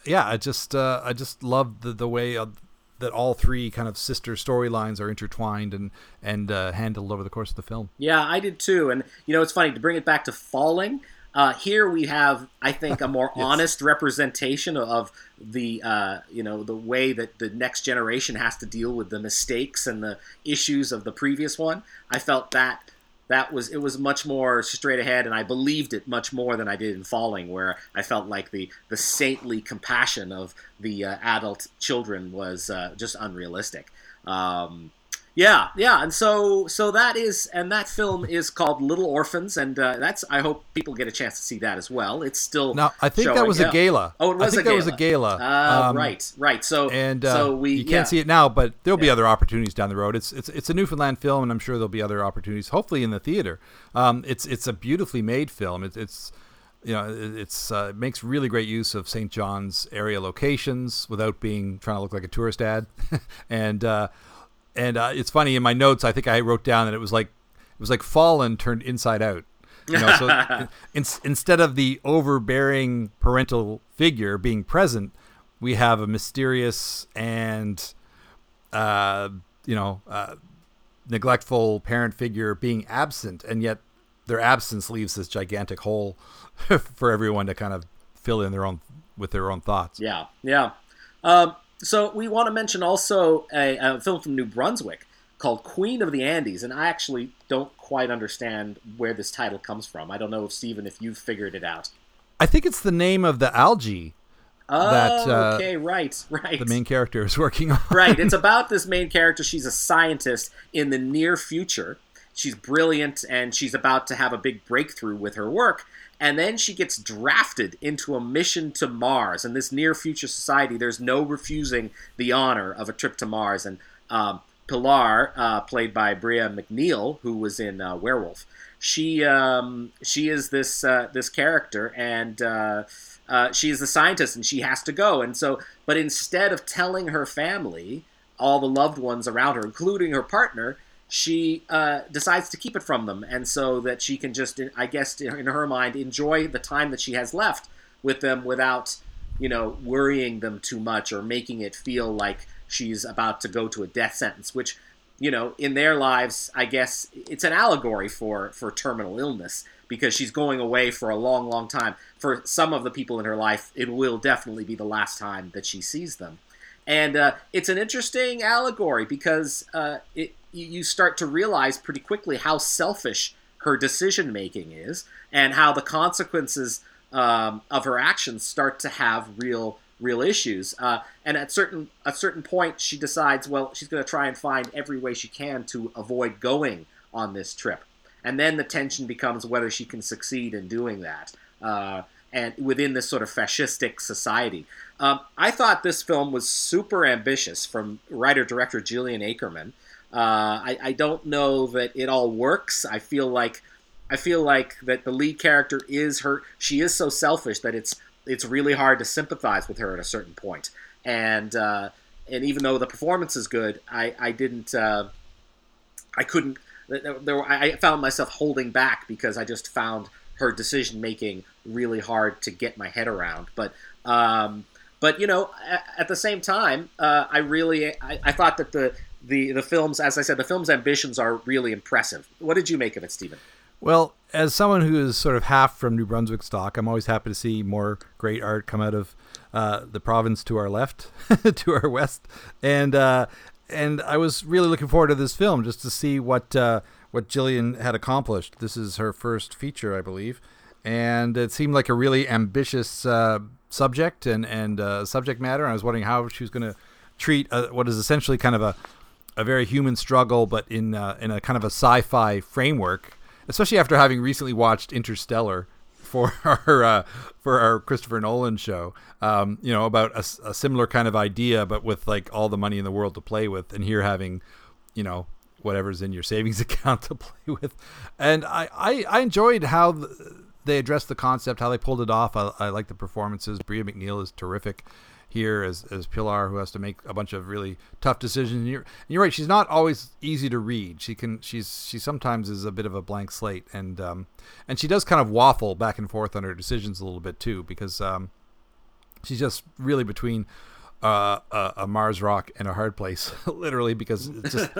yeah, I just I just love the the way of, that all three kind of sister storylines are intertwined and and uh, handled over the course of the film. Yeah, I did too. And you know, it's funny to bring it back to falling. Uh, here we have, I think, a more yes. honest representation of the uh, you know the way that the next generation has to deal with the mistakes and the issues of the previous one. I felt that that was it was much more straight ahead, and I believed it much more than I did in Falling, where I felt like the the saintly compassion of the uh, adult children was uh, just unrealistic. Um, yeah, yeah, and so so that is, and that film is called Little Orphans, and uh, that's. I hope people get a chance to see that as well. It's still now. I think showing, that was yeah. a gala. Oh, it was I think a gala. that was a gala. Uh, um, right, right. So and uh, so we you can't yeah. see it now, but there'll be other opportunities down the road. It's it's it's a Newfoundland film, and I'm sure there'll be other opportunities. Hopefully in the theater. Um, it's it's a beautifully made film. It, it's you know, it's uh, it makes really great use of St. John's area locations without being trying to look like a tourist ad, and uh, and uh, it's funny in my notes. I think I wrote down that it was like it was like Falling turned inside out. You know, so in, instead of the overbearing parental figure being present, we have a mysterious and, uh, you know, uh, neglectful parent figure being absent, and yet their absence leaves this gigantic hole for everyone to kind of fill in their own with their own thoughts. Yeah, yeah. Um, so we want to mention also a, a, film from New Brunswick called Queen of the Andes, and I actually don't quite understand where this title comes from. I don't know if Stephen, if you've figured it out. I think it's the name of the algae. Oh, that, uh, okay, right, right. The main character is working on. right, it's about this main character. She's a scientist in the near future. She's brilliant, and she's about to have a big breakthrough with her work and then she gets drafted into a mission to Mars. In this near future society, there's no refusing the honor of a trip to Mars. And um, Pilar, uh, played by Bhreagh MacNeil, who was in uh, Werewolf, she um, she is this uh, this character, and uh, uh, she is the scientist, and she has to go. And so, but instead of telling her family, all the loved ones around her, including her partner, she uh, decides to keep it from them, and so that she can just, I guess, in her mind, enjoy the time that she has left with them without, you know, worrying them too much or making it feel like she's about to go to a death sentence. Which, you know, in their lives, I guess it's an allegory for for terminal illness because she's going away for a long, long time. For some of the people in her life, it will definitely be the last time that she sees them. And uh, it's an interesting allegory because uh, it, you start to realize pretty quickly how selfish her decision making is and how the consequences um, of her actions start to have real real issues. Uh, and at certain a certain point, she decides, well, she's going to try and find every way she can to avoid going on this trip. And then the tension becomes whether she can succeed in doing that. Uh, and within this sort of fascistic society, um, I thought this film was super ambitious from writer director Jillian Acreman. Uh, I, I don't know that it all works. I feel like I feel like that the lead character is her. She is so selfish that it's it's really hard to sympathize with her at a certain point. And uh, and even though the performance is good, I I didn't uh, I couldn't. There, I found myself holding back because I just found her decision making really hard to get my head around. But um, but you know, at, at the same time, uh, I really I, I, thought that the the the films, as I said, the film's ambitions are really impressive. What did you make of it, Stephen? Well, as someone who is sort of half from New Brunswick stock, I'm always happy to see more great art come out of uh, the province to our left, to our west, and uh, and I was really looking forward to this film just to see what uh, what Jillian had accomplished. This is her first feature, I believe, and it seemed like a really ambitious uh, subject and and uh, subject matter. I was wondering how she was going to treat uh, what is essentially kind of a a very human struggle, but in uh, in a kind of a sci-fi framework. Especially after having recently watched Interstellar for our uh, for our Christopher Nolan show, um, you know, about a, a, similar kind of idea, but with like all the money in the world to play with, and here having, you know, whatever's in your savings account to play with, and I I, I enjoyed how. The, they addressed the concept, how they pulled it off. I, I like the performances. Bhreagh MacNeil is terrific here as, as Pilar, who has to make a bunch of really tough decisions. And you're, and you're right; she's not always easy to read. She can she's she sometimes is a bit of a blank slate, and um, and she does kind of waffle back and forth on her decisions a little bit too, because um, she's just really between. Uh, a, a Mars rock and a hard place, literally, because it's just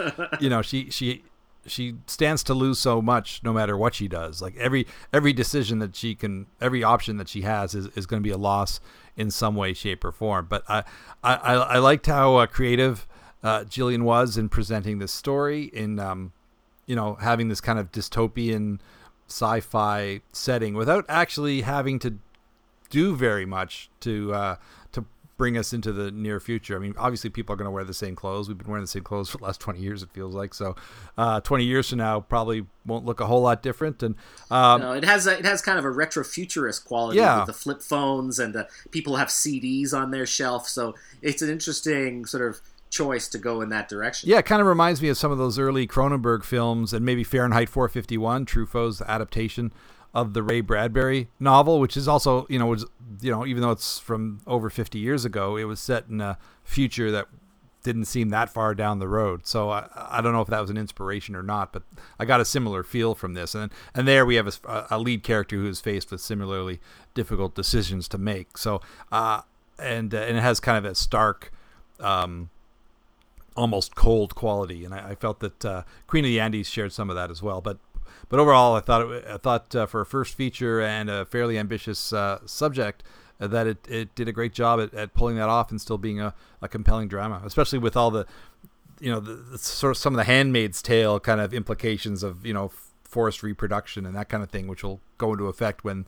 you know she she she stands to lose so much no matter what she does. Like every every decision that she can, every option that she has is, is going to be a loss in some way, shape, or form. But I I, I liked how uh, creative uh, Jillian was in presenting this story, in um, you know having this kind of dystopian sci-fi setting without actually having to do very much to uh, bring us into the near future. I mean, obviously, people are going to wear the same clothes. We've been wearing the same clothes for the last 20 years, it feels like. So, uh, 20 years from now, probably won't look a whole lot different. And um, no, it has a, it has kind of a retro futurist quality yeah. with the flip phones and the people have CDs on their shelf. So it's an interesting sort of choice to go in that direction. Yeah, it kind of reminds me of some of those early Cronenberg films and maybe Fahrenheit 451, Truffaut's adaptation of the Ray Bradbury novel, which is also, you know, was you know, even though it's from over 50 years ago, it was set in a future that didn't seem that far down the road. So I, I don't know if that was an inspiration or not, but I got a similar feel from this. And and there we have a, a lead character who is faced with similarly difficult decisions to make. So uh, and uh, and it has kind of a stark. Um, almost cold quality, and I, I felt that uh, Queen of the Andes shared some of that as well. But but overall, I thought it, I thought uh, for a first feature and a fairly ambitious uh, subject, uh, that it, it did a great job at, at pulling that off and still being a, a compelling drama, especially with all the you know the, the, sort of some of the Handmaid's Tale kind of implications of you know forest reproduction and that kind of thing, which will go into effect when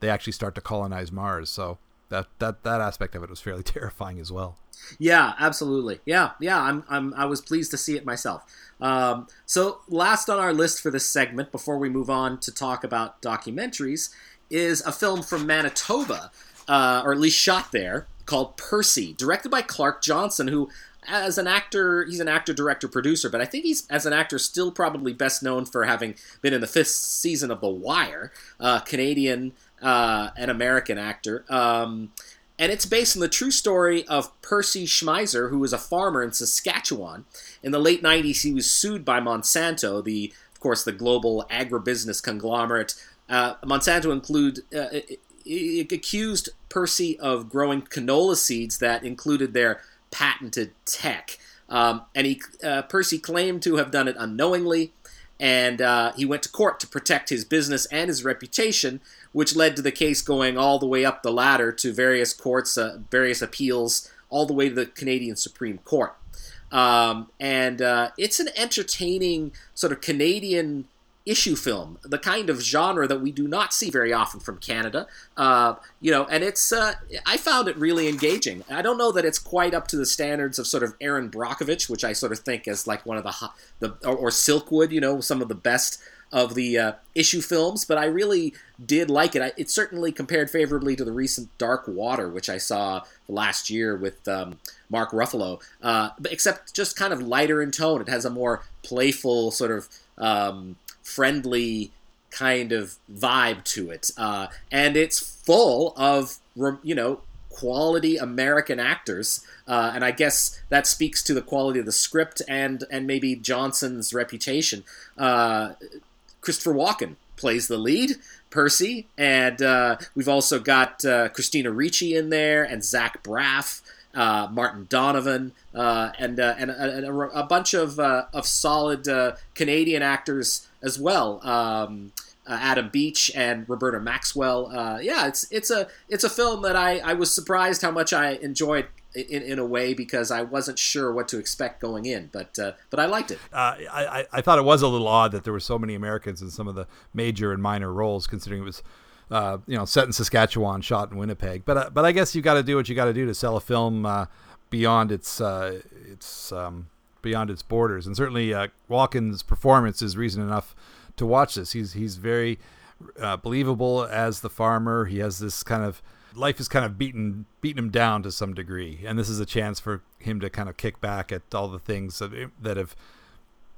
they actually start to colonize Mars. So that that that aspect of it was fairly terrifying as well. Yeah, absolutely. Yeah, yeah. I'm, I'm I was pleased to see it myself. Um, so last on our list for this segment, before we move on to talk about documentaries, is a film from Manitoba, uh, or at least shot there, called Percy, directed by Clark Johnson, who as an actor, he's an actor, director, producer, but I think he's, as an actor, still probably best known for having been in the fifth season of The Wire, uh, Canadian uh, an American actor. Um, and it's based on the true story of Percy Schmeiser, who was a farmer in Saskatchewan. In the late 90s, he was sued by Monsanto, the, of course, the global agribusiness conglomerate. Uh, Monsanto include, uh, it, it accused Percy of growing canola seeds that included their patented tech. Um, and he, uh, Percy claimed to have done it unknowingly, and uh, he went to court to protect his business and his reputation, which led to the case going all the way up the ladder to various courts, uh, various appeals, all the way to the Canadian Supreme Court. Um, and uh, it's an entertaining sort of Canadian issue film, the kind of genre that we do not see very often from Canada. Uh, you know, and it's uh, I found it really engaging. I don't know that it's quite up to the standards of sort of Erin Brockovich, which I sort of think is like one of the the or, or Silkwood, you know, some of the best of the uh, issue films, but I really did like it. I, it certainly compared favorably to the recent Dark Water, which I saw last year with um, Mark Ruffalo, uh, except just kind of lighter in tone. It has a more playful, sort of um, friendly kind of vibe to it, uh, and it's full of you know quality American actors, uh, and I guess that speaks to the quality of the script and and maybe Johnson's reputation. Uh, Christopher Walken plays the lead, Percy, and uh, we've also got uh, Christina Ricci in there, and Zach Braff, uh, Martin Donovan, uh, and uh, and, and a, a, bunch of uh, of solid Canadian actors as well. Um, Adam Beach and Roberta Maxwell. yeah, it's it's a it's a film that I, I was surprised how much I enjoyed in, in a way because I wasn't sure what to expect going in, but uh, but I liked it. Uh, I I thought it was a little odd that there were so many Americans in some of the major and minor roles, considering it was. Uh, you know, set in Saskatchewan, shot in Winnipeg, but uh, but I guess you got to do what you got to do to sell a film uh, beyond its uh, its um, beyond its borders, and certainly Walken's performance is reason enough to watch this. He's he's very believable as the farmer. He has this kind of life has kind of beaten beaten him down to some degree, and this is a chance for him to kind of kick back at all the things that, that have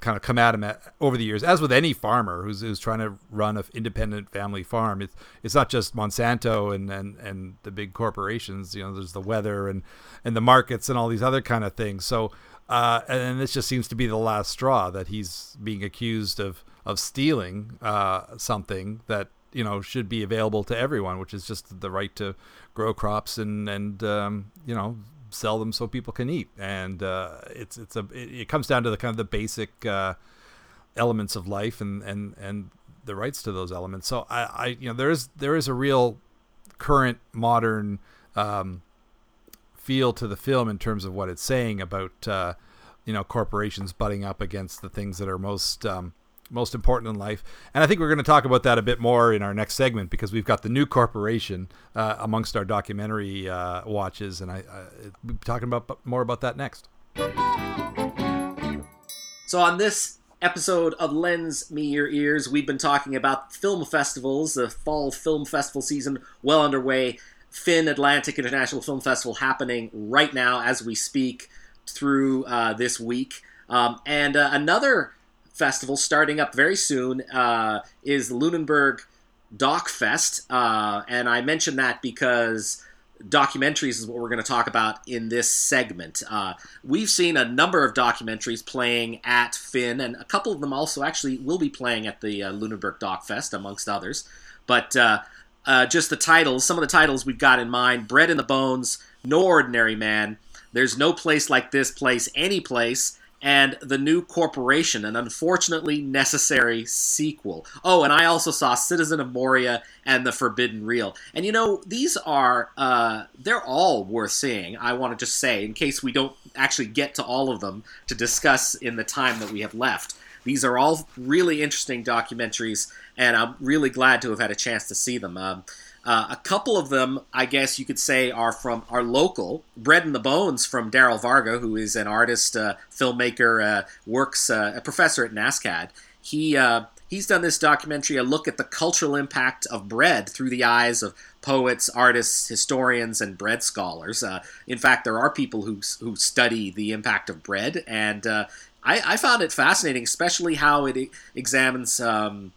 kind of come at him at, over the years. As with any farmer who's, who's trying to run an independent family farm, it's it's not just Monsanto and, and, and the big corporations. You know, there's the weather and and the markets and all these other kind of things. So, uh, and this just seems to be the last straw that he's being accused of of stealing uh, something that you know should be available to everyone, which is just the right to grow crops and and um, you know sell them so people can eat. And uh, it's it's a it, it, comes down to the kind of the basic uh, elements of life and and and the rights to those elements. So I, I you know there is there is a real current modern um, feel to the film in terms of what it's saying about uh, you know corporations butting up against the things that are most um, most important in life. And I think we're going to talk about that a bit more in our next segment because we've got the new corporation uh, amongst our documentary uh, watches, and I, I we'll be talking about more about that next. So on this episode of Lens Me Your Ears, we've been talking about film festivals, the fall film festival season well underway. FIN Atlantic International Film Festival happening right now as we speak through uh, this week. Um, and uh, another festival starting up very soon uh, is Lunenburg Doc Fest, uh, and I mention that because documentaries is what we're going to talk about in this segment. Uh, we've seen a number of documentaries playing at FIN, and a couple of them also actually will be playing at the uh, Lunenburg Doc Fest, amongst others. But uh, uh, just the titles, some of the titles we've got in mind Bread in the Bones, No Ordinary Man, There's No Place Like This Place, Any Place, and The New Corporation, an unfortunately necessary sequel. Oh, and I also saw Citizen of Moria and The Forbidden Reel. And you know, these are, uh, they're all worth seeing, I want to just say, in case we don't actually get to all of them to discuss in the time that we have left. These are all really interesting documentaries, and I'm really glad to have had a chance to see them. Um, uh, a couple of them, I guess you could say, are from our local. Bread in the Bones from Darrell Varga, who is an artist, uh, filmmaker, uh, works uh, a professor at NSCAD. He uh, he's done this documentary, a look at the cultural impact of bread through the eyes of poets, artists, historians, and bread scholars. Uh, in fact, there are people who who study the impact of bread, and I, I, found it fascinating, especially how it examines. Um,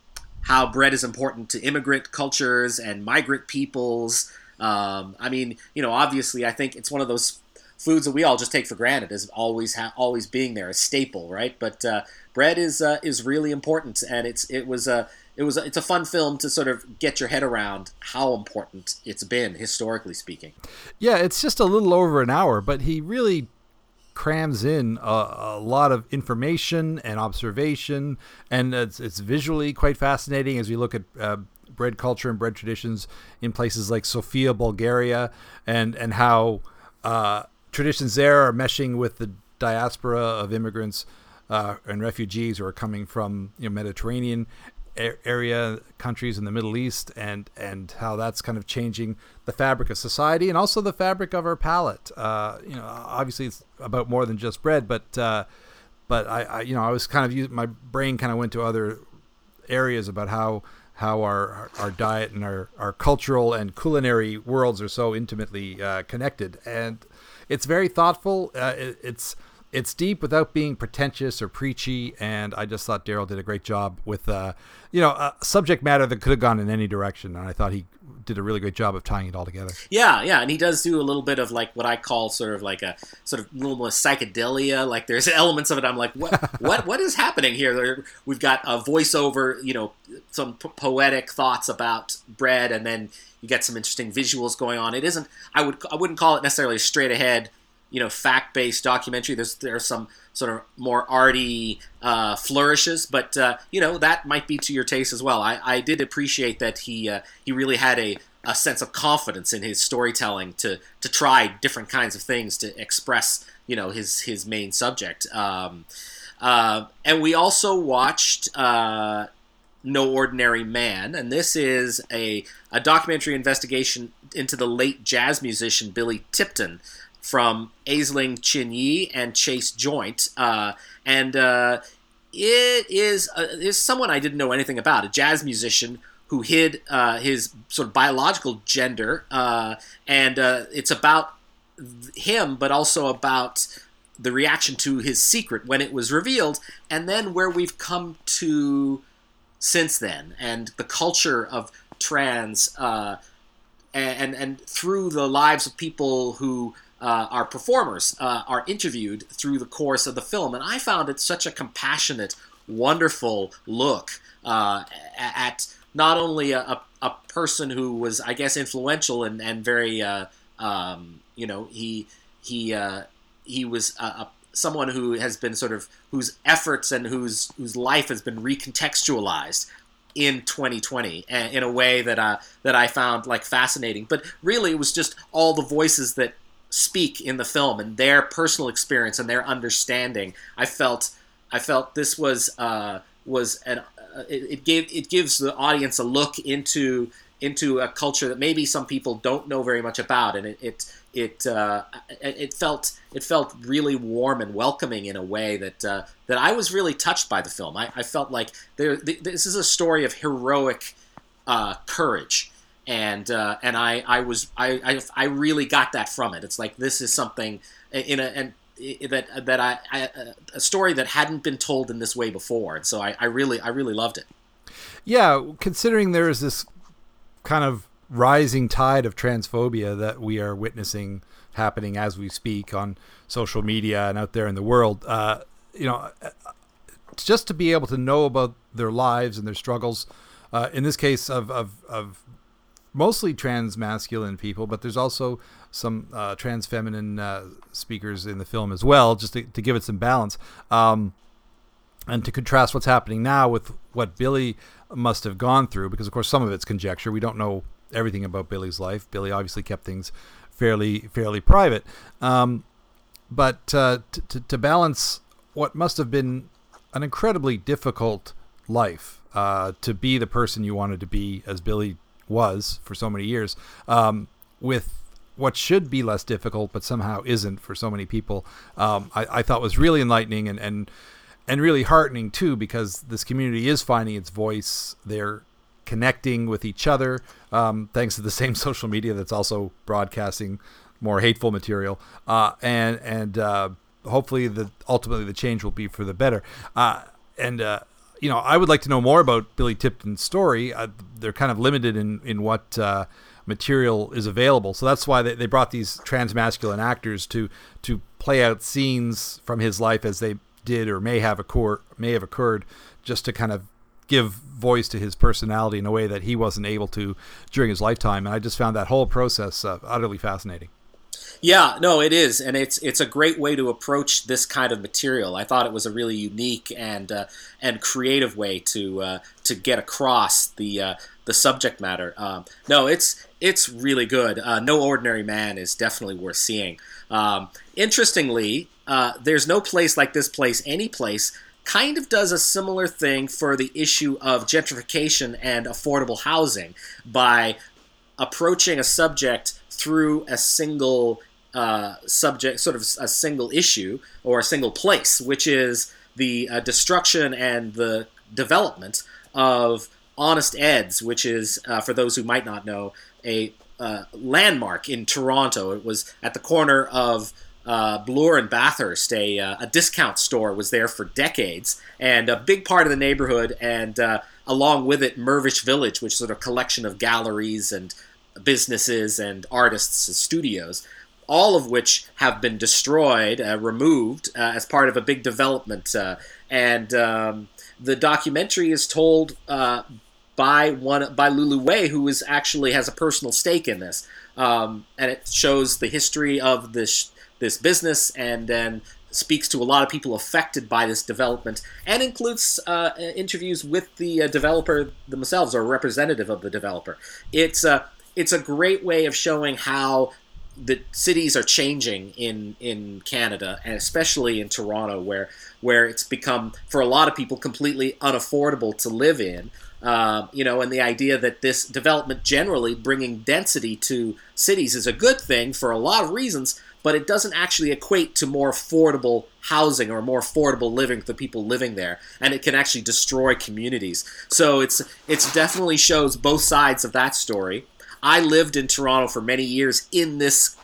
how bread is important to immigrant cultures and migrant peoples. Um, I mean, you know, obviously, I think it's one of those foods that we all just take for granted as always ha- always being there, a staple, right? But uh, bread is uh, is really important, and it's it was a it was a, it's a fun film to sort of get your head around how important it's been historically speaking. Yeah, it's just a little over an hour, but he really crams in a, a, lot of information and observation, and it's, it's visually quite fascinating as we look at uh, bread culture and bread traditions in places like Sofia, Bulgaria, and and how uh, traditions there are meshing with the diaspora of immigrants uh, and refugees who are coming from you know, Mediterranean area countries in the Middle East and and how that's kind of changing the fabric of society and also the fabric of our palate. Uh, you know, obviously it's about more than just bread, but uh, but I, I, you know I was kind of my brain kind of went to other areas about how how our our diet and our our cultural and culinary worlds are so intimately uh, connected and it's very thoughtful. Uh, it, it's it's deep without being pretentious or preachy, and I just thought Darrell did a great job with, uh, you know, subject matter that could have gone in any direction, and I thought he did a really great job of tying it all together. Yeah, yeah, and he does do a little bit of like what I call sort of like a sort of little more psychedelia. Like there's elements of it. I'm like, what, what, what is happening here? We've got a voiceover, you know, some poetic thoughts about bread, and then you get some interesting visuals going on. It isn't. I would. I wouldn't call it necessarily straight ahead you know fact-based documentary. There's there's some sort of more arty uh, flourishes, but uh, you know that might be to your taste as well. I, I did appreciate that he uh, he really had a, a sense of confidence in his storytelling to to try different kinds of things to express you know his his main subject. Um, uh, and we also watched uh, no Ordinary Man, and this is a, a documentary investigation into the late jazz musician Billy Tipton from Aisling Chin-Yee and Chase Joynt. Uh, and uh, it is, uh, is someone I didn't know anything about, a jazz musician who hid uh, his sort of biological gender. Uh, and uh, it's about him, but also about the reaction to his secret when it was revealed, and then where we've come to since then, and the culture of trans, and, and, and through the lives of people who uh, our performers uh, are interviewed through the course of the film, and I found it such a compassionate, wonderful look uh, at not only a, a, a, person who was, I guess, influential and, and very, uh, um, you know, he he uh, he was a, someone who has been sort of whose efforts and whose whose life has been recontextualized in 2020 in a way that uh, that I found like fascinating. But really, it was just all the voices that speak in the film and their personal experience and their understanding. I felt I felt this was uh, was an uh, it, it, gave it gives the audience a look into into a culture that maybe some people don't know very much about, and it it it, uh, it felt it felt really warm and welcoming in a way that uh, that I was really touched by the film. I, I felt like there this is a story of heroic uh, courage and uh, and I I was I, I, I really got that from it. It's like this is something in a and that that I, I, a story that hadn't been told in this way before, and so I, I really I really loved it. Yeah, considering there is this kind of rising tide of transphobia that we are witnessing happening as we speak on social media and out there in the world. Uh, you know, just to be able to know about their lives and their struggles. Uh, in this case, of, of, of mostly trans masculine people, but there's also some uh, trans feminine uh, speakers in the film as well, just to, to give it some balance. Um, and to contrast what's happening now with what Billy must have gone through, because of course some of it's conjecture. We don't know everything about Billy's life. Billy obviously kept things fairly fairly private. Um, but uh, to balance what must have been an incredibly difficult life uh, to be the person you wanted to be, as Billy was for so many years, um, with what should be less difficult but somehow isn't for so many people, um, I, I, thought was really enlightening and, and and really heartening too because this community is finding its voice. They're connecting with each other um, thanks to the same social media that's also broadcasting more hateful material, uh, and and uh, hopefully the ultimately the change will be for the better. Uh, and uh, you know, I would like to know more about Billy Tipton's story. Uh, they're kind of limited in in what uh, material is available. So that's why they, they brought these transmasculine actors to to play out scenes from his life as they did or may have occur may have occurred, just to kind of give voice to his personality in a way that he wasn't able to during his lifetime. And I just found that whole process uh, utterly fascinating. Yeah, no, it is, and it's it's a great way to approach this kind of material. I thought it was a really unique and uh, and creative way to uh, to get across the uh, the subject matter. Um, no, it's it's really good. Uh, no Ordinary Man is definitely worth seeing. Um, interestingly, uh, there's no place like this place, any place, kind of does a similar thing for the issue of gentrification and affordable housing by approaching a subject through a single uh, subject, sort of a single issue or a single place, which is the uh, destruction and the development of Honest Ed's, which is, uh, for those who might not know, a uh, landmark in Toronto. It was at the corner of uh, Bloor and Bathurst. A, uh, a discount store was there for decades, and a big part of the neighborhood. And uh, along with it, Mirvish Village, which is sort of a collection of galleries and businesses and artists and studios. All of which have been destroyed, uh, removed as part of a big development. and um, the documentary is told by one by Lulu Wei, who is actually has a personal stake in this, um, and it shows the history of this this business, and then speaks to a lot of people affected by this development, and includes uh, interviews with the uh, developer themselves or representative of the developer. It's a it's a great way of showing how the cities are changing in in Canada and especially in Toronto where where it's become for a lot of people completely unaffordable to live in uh, you know, and the idea that this development generally bringing density to cities is a good thing for a lot of reasons, but it doesn't actually equate to more affordable housing or more affordable living for people living there, and it can actually destroy communities. So it's it's definitely shows both sides of that story. I lived in Toronto for many years in this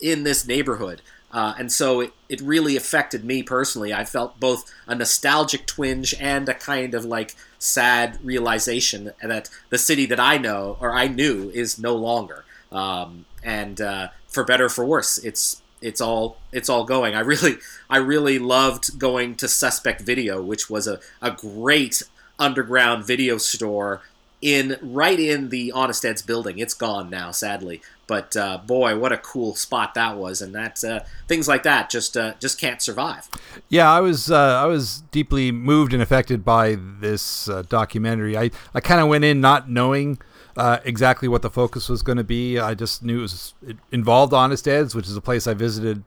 in this neighborhood. Uh, and so it, it really affected me personally. I felt both a nostalgic twinge and a kind of like sad realization that the city that I know or I knew is no longer. Um, and uh, for better or for worse, it's it's all it's all going. I really I really loved going to Suspect Video, which was a, a great underground video store in right in the Honest Ed's building. It's gone now, sadly. But uh, boy, what a cool spot that was, and that uh, things like that just uh, just can't survive. Yeah, I was uh, I was deeply moved and affected by this uh, documentary. I I kind of went in not knowing. Uh, exactly what the focus was going to be. I just knew it was it involved Honest Ed's, which is a place I visited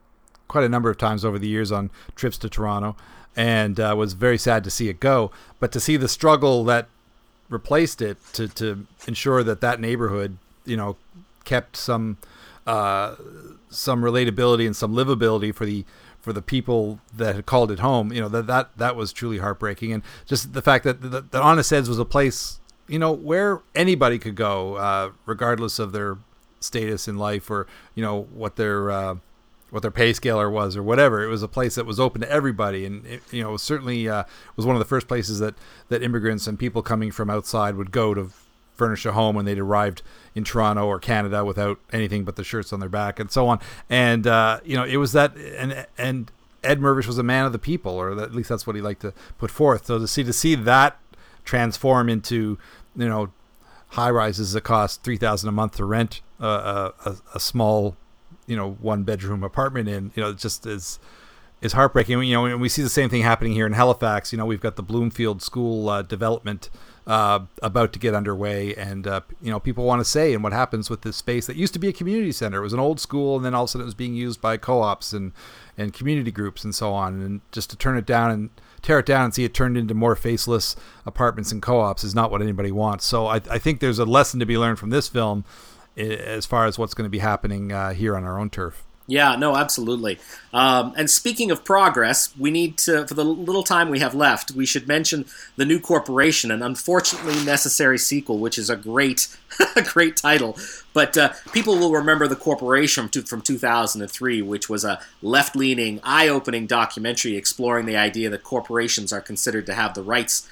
quite a number of times over the years on trips to Toronto, and was very sad to see it go. But to see the struggle that replaced it to to ensure that that neighborhood, you know, kept some uh, some relatability and some livability for the for the people that had called it home. You know that that that was truly heartbreaking, and just the fact that that, that Honest Ed's was a place you know where anybody could go, uh, regardless of their status in life or you know what their uh, what their pay scaler was or whatever. It was a place that was open to everybody, and it, you know certainly uh, was one of the first places that that immigrants and people coming from outside would go to furnish a home when they'd arrived in Toronto or Canada without anything but the shirts on their back and so on. And uh, you know, it was that and and Ed Mirvish was a man of the people, or at least that's what he liked to put forth. So to see to see that transform into you know high rises that cost three thousand a month to rent a, a, a small you know one bedroom apartment in you know it just is is heartbreaking. You know, and we see the same thing happening here in Halifax. You know, we've got the Bloomfield School uh, development uh, about to get underway, and uh, you know, people want to say and what happens with this space that used to be a community center. It was an old school, and then all of a sudden it was being used by co-ops and and community groups and so on. And just to turn it down and tear it down and see it turned into more faceless apartments and co-ops is not what anybody wants. So I, I think there's a lesson to be learned from this film as far as what's going to be happening uh, here on our own turf. Yeah, no, absolutely. Um, and speaking of progress, we need to, for the little time we have left, we should mention the new corporation, an unfortunately necessary sequel, which is a great, a great title. But uh, people will remember the corporation from 2003, which was a left-leaning, eye-opening documentary exploring the idea that corporations are considered to have the rights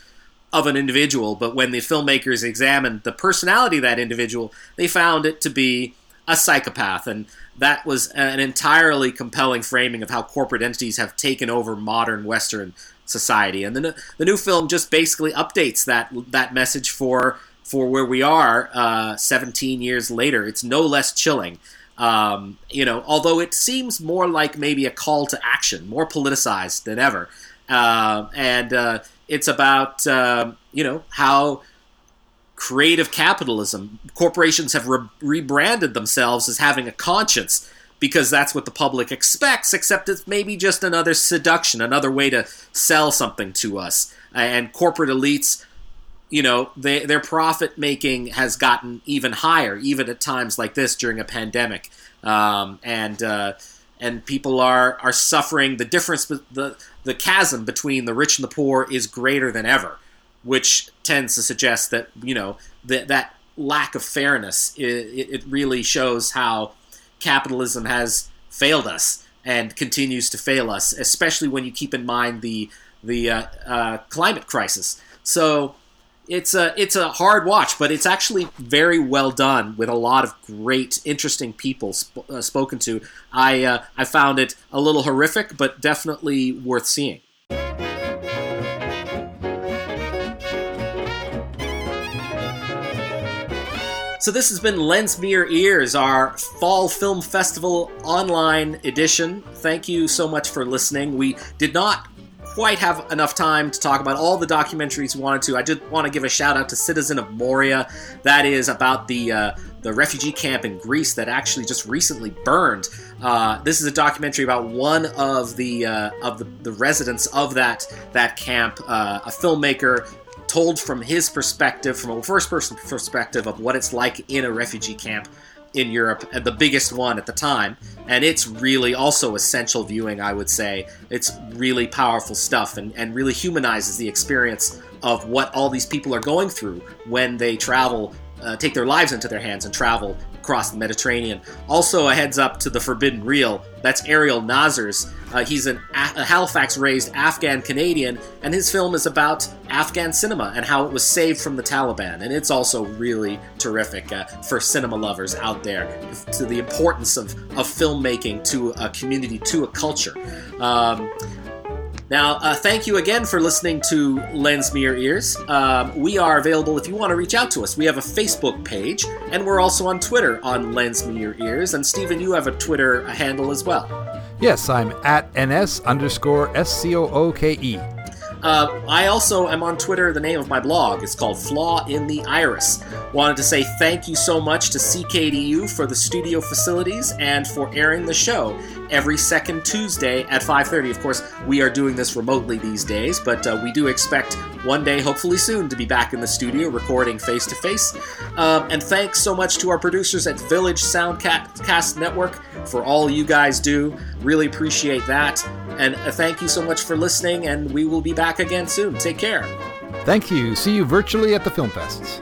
of an individual. But when the filmmakers examined the personality of that individual, they found it to be a psychopath. And that was an entirely compelling framing of how corporate entities have taken over modern Western society. And the, the new film just basically updates that that message for for where we are uh, 17 years later. It's no less chilling. Um, you know, although it seems more like maybe a call to action, more politicized than ever. Uh, and uh, it's about uh, you know how creative capitalism. Corporations have re- rebranded themselves as having a conscience because that's what the public expects, except it's maybe just another seduction, another way to sell something to us. And corporate elites, you know, they, their profit making has gotten even higher, even at times like this during a pandemic. Um, and uh, and people are are suffering. The difference, the the chasm between the rich and the poor is greater than ever which tends to suggest that you know that that lack of fairness it, it really shows how capitalism has failed us and continues to fail us, especially when you keep in mind the the uh, uh, climate crisis. So it's a it's a hard watch, but it's actually very well done with a lot of great, interesting people sp- uh, spoken to. I uh, I found it a little horrific, but definitely worth seeing. So this has been Lens Me Your Ears, our Fall Film Festival online edition. Thank you so much for listening. We did not quite have enough time to talk about all the documentaries we wanted to. I did want to give a shout out to Citizen of Moria. That is about the uh, the refugee camp in Greece that actually just recently burned. Uh, this is a documentary about one of the uh, of the, the residents of that that camp, uh, a filmmaker told from his perspective, from a first person perspective of what it's like in a refugee camp in Europe, and the biggest one at the time. And it's really also essential viewing, I would say. It's really powerful stuff and, and really humanizes the experience of what all these people are going through when they travel, uh, take their lives into their hands and travel across the Mediterranean. Also, a heads up to the Forbidden Reel. That's Ariel Nasr's. Uh, he's an a- Halifax raised Afghan Canadian, and his film is about Afghan cinema and how it was saved from the Taliban. And it's also really terrific uh, for cinema lovers out there to the importance of, of filmmaking to a community, to a culture. Um, now, uh, thank you again for listening to Lens Me Your Ears. Um, we are available if you want to reach out to us. We have a Facebook page, and we're also on Twitter on Lens Me Your Ears. And Stephen, you have a Twitter handle as well. Yes, I'm at ns underscore s c o o k e. Uh, I also am on Twitter. The name of my blog is called Flaw in the Iris. Wanted to say thank you so much to CKDU for the studio facilities and for airing the show every second Tuesday at 5:30. Of course, we are doing this remotely these days, but uh, we do expect one day, hopefully soon, to be back in the studio recording face to face. And thanks so much to our producers at Village Soundcast Network for all you guys do. Really appreciate that. And uh, thank you so much for listening, and we will be back again soon. Take care. Thank you. See you virtually at the film fests.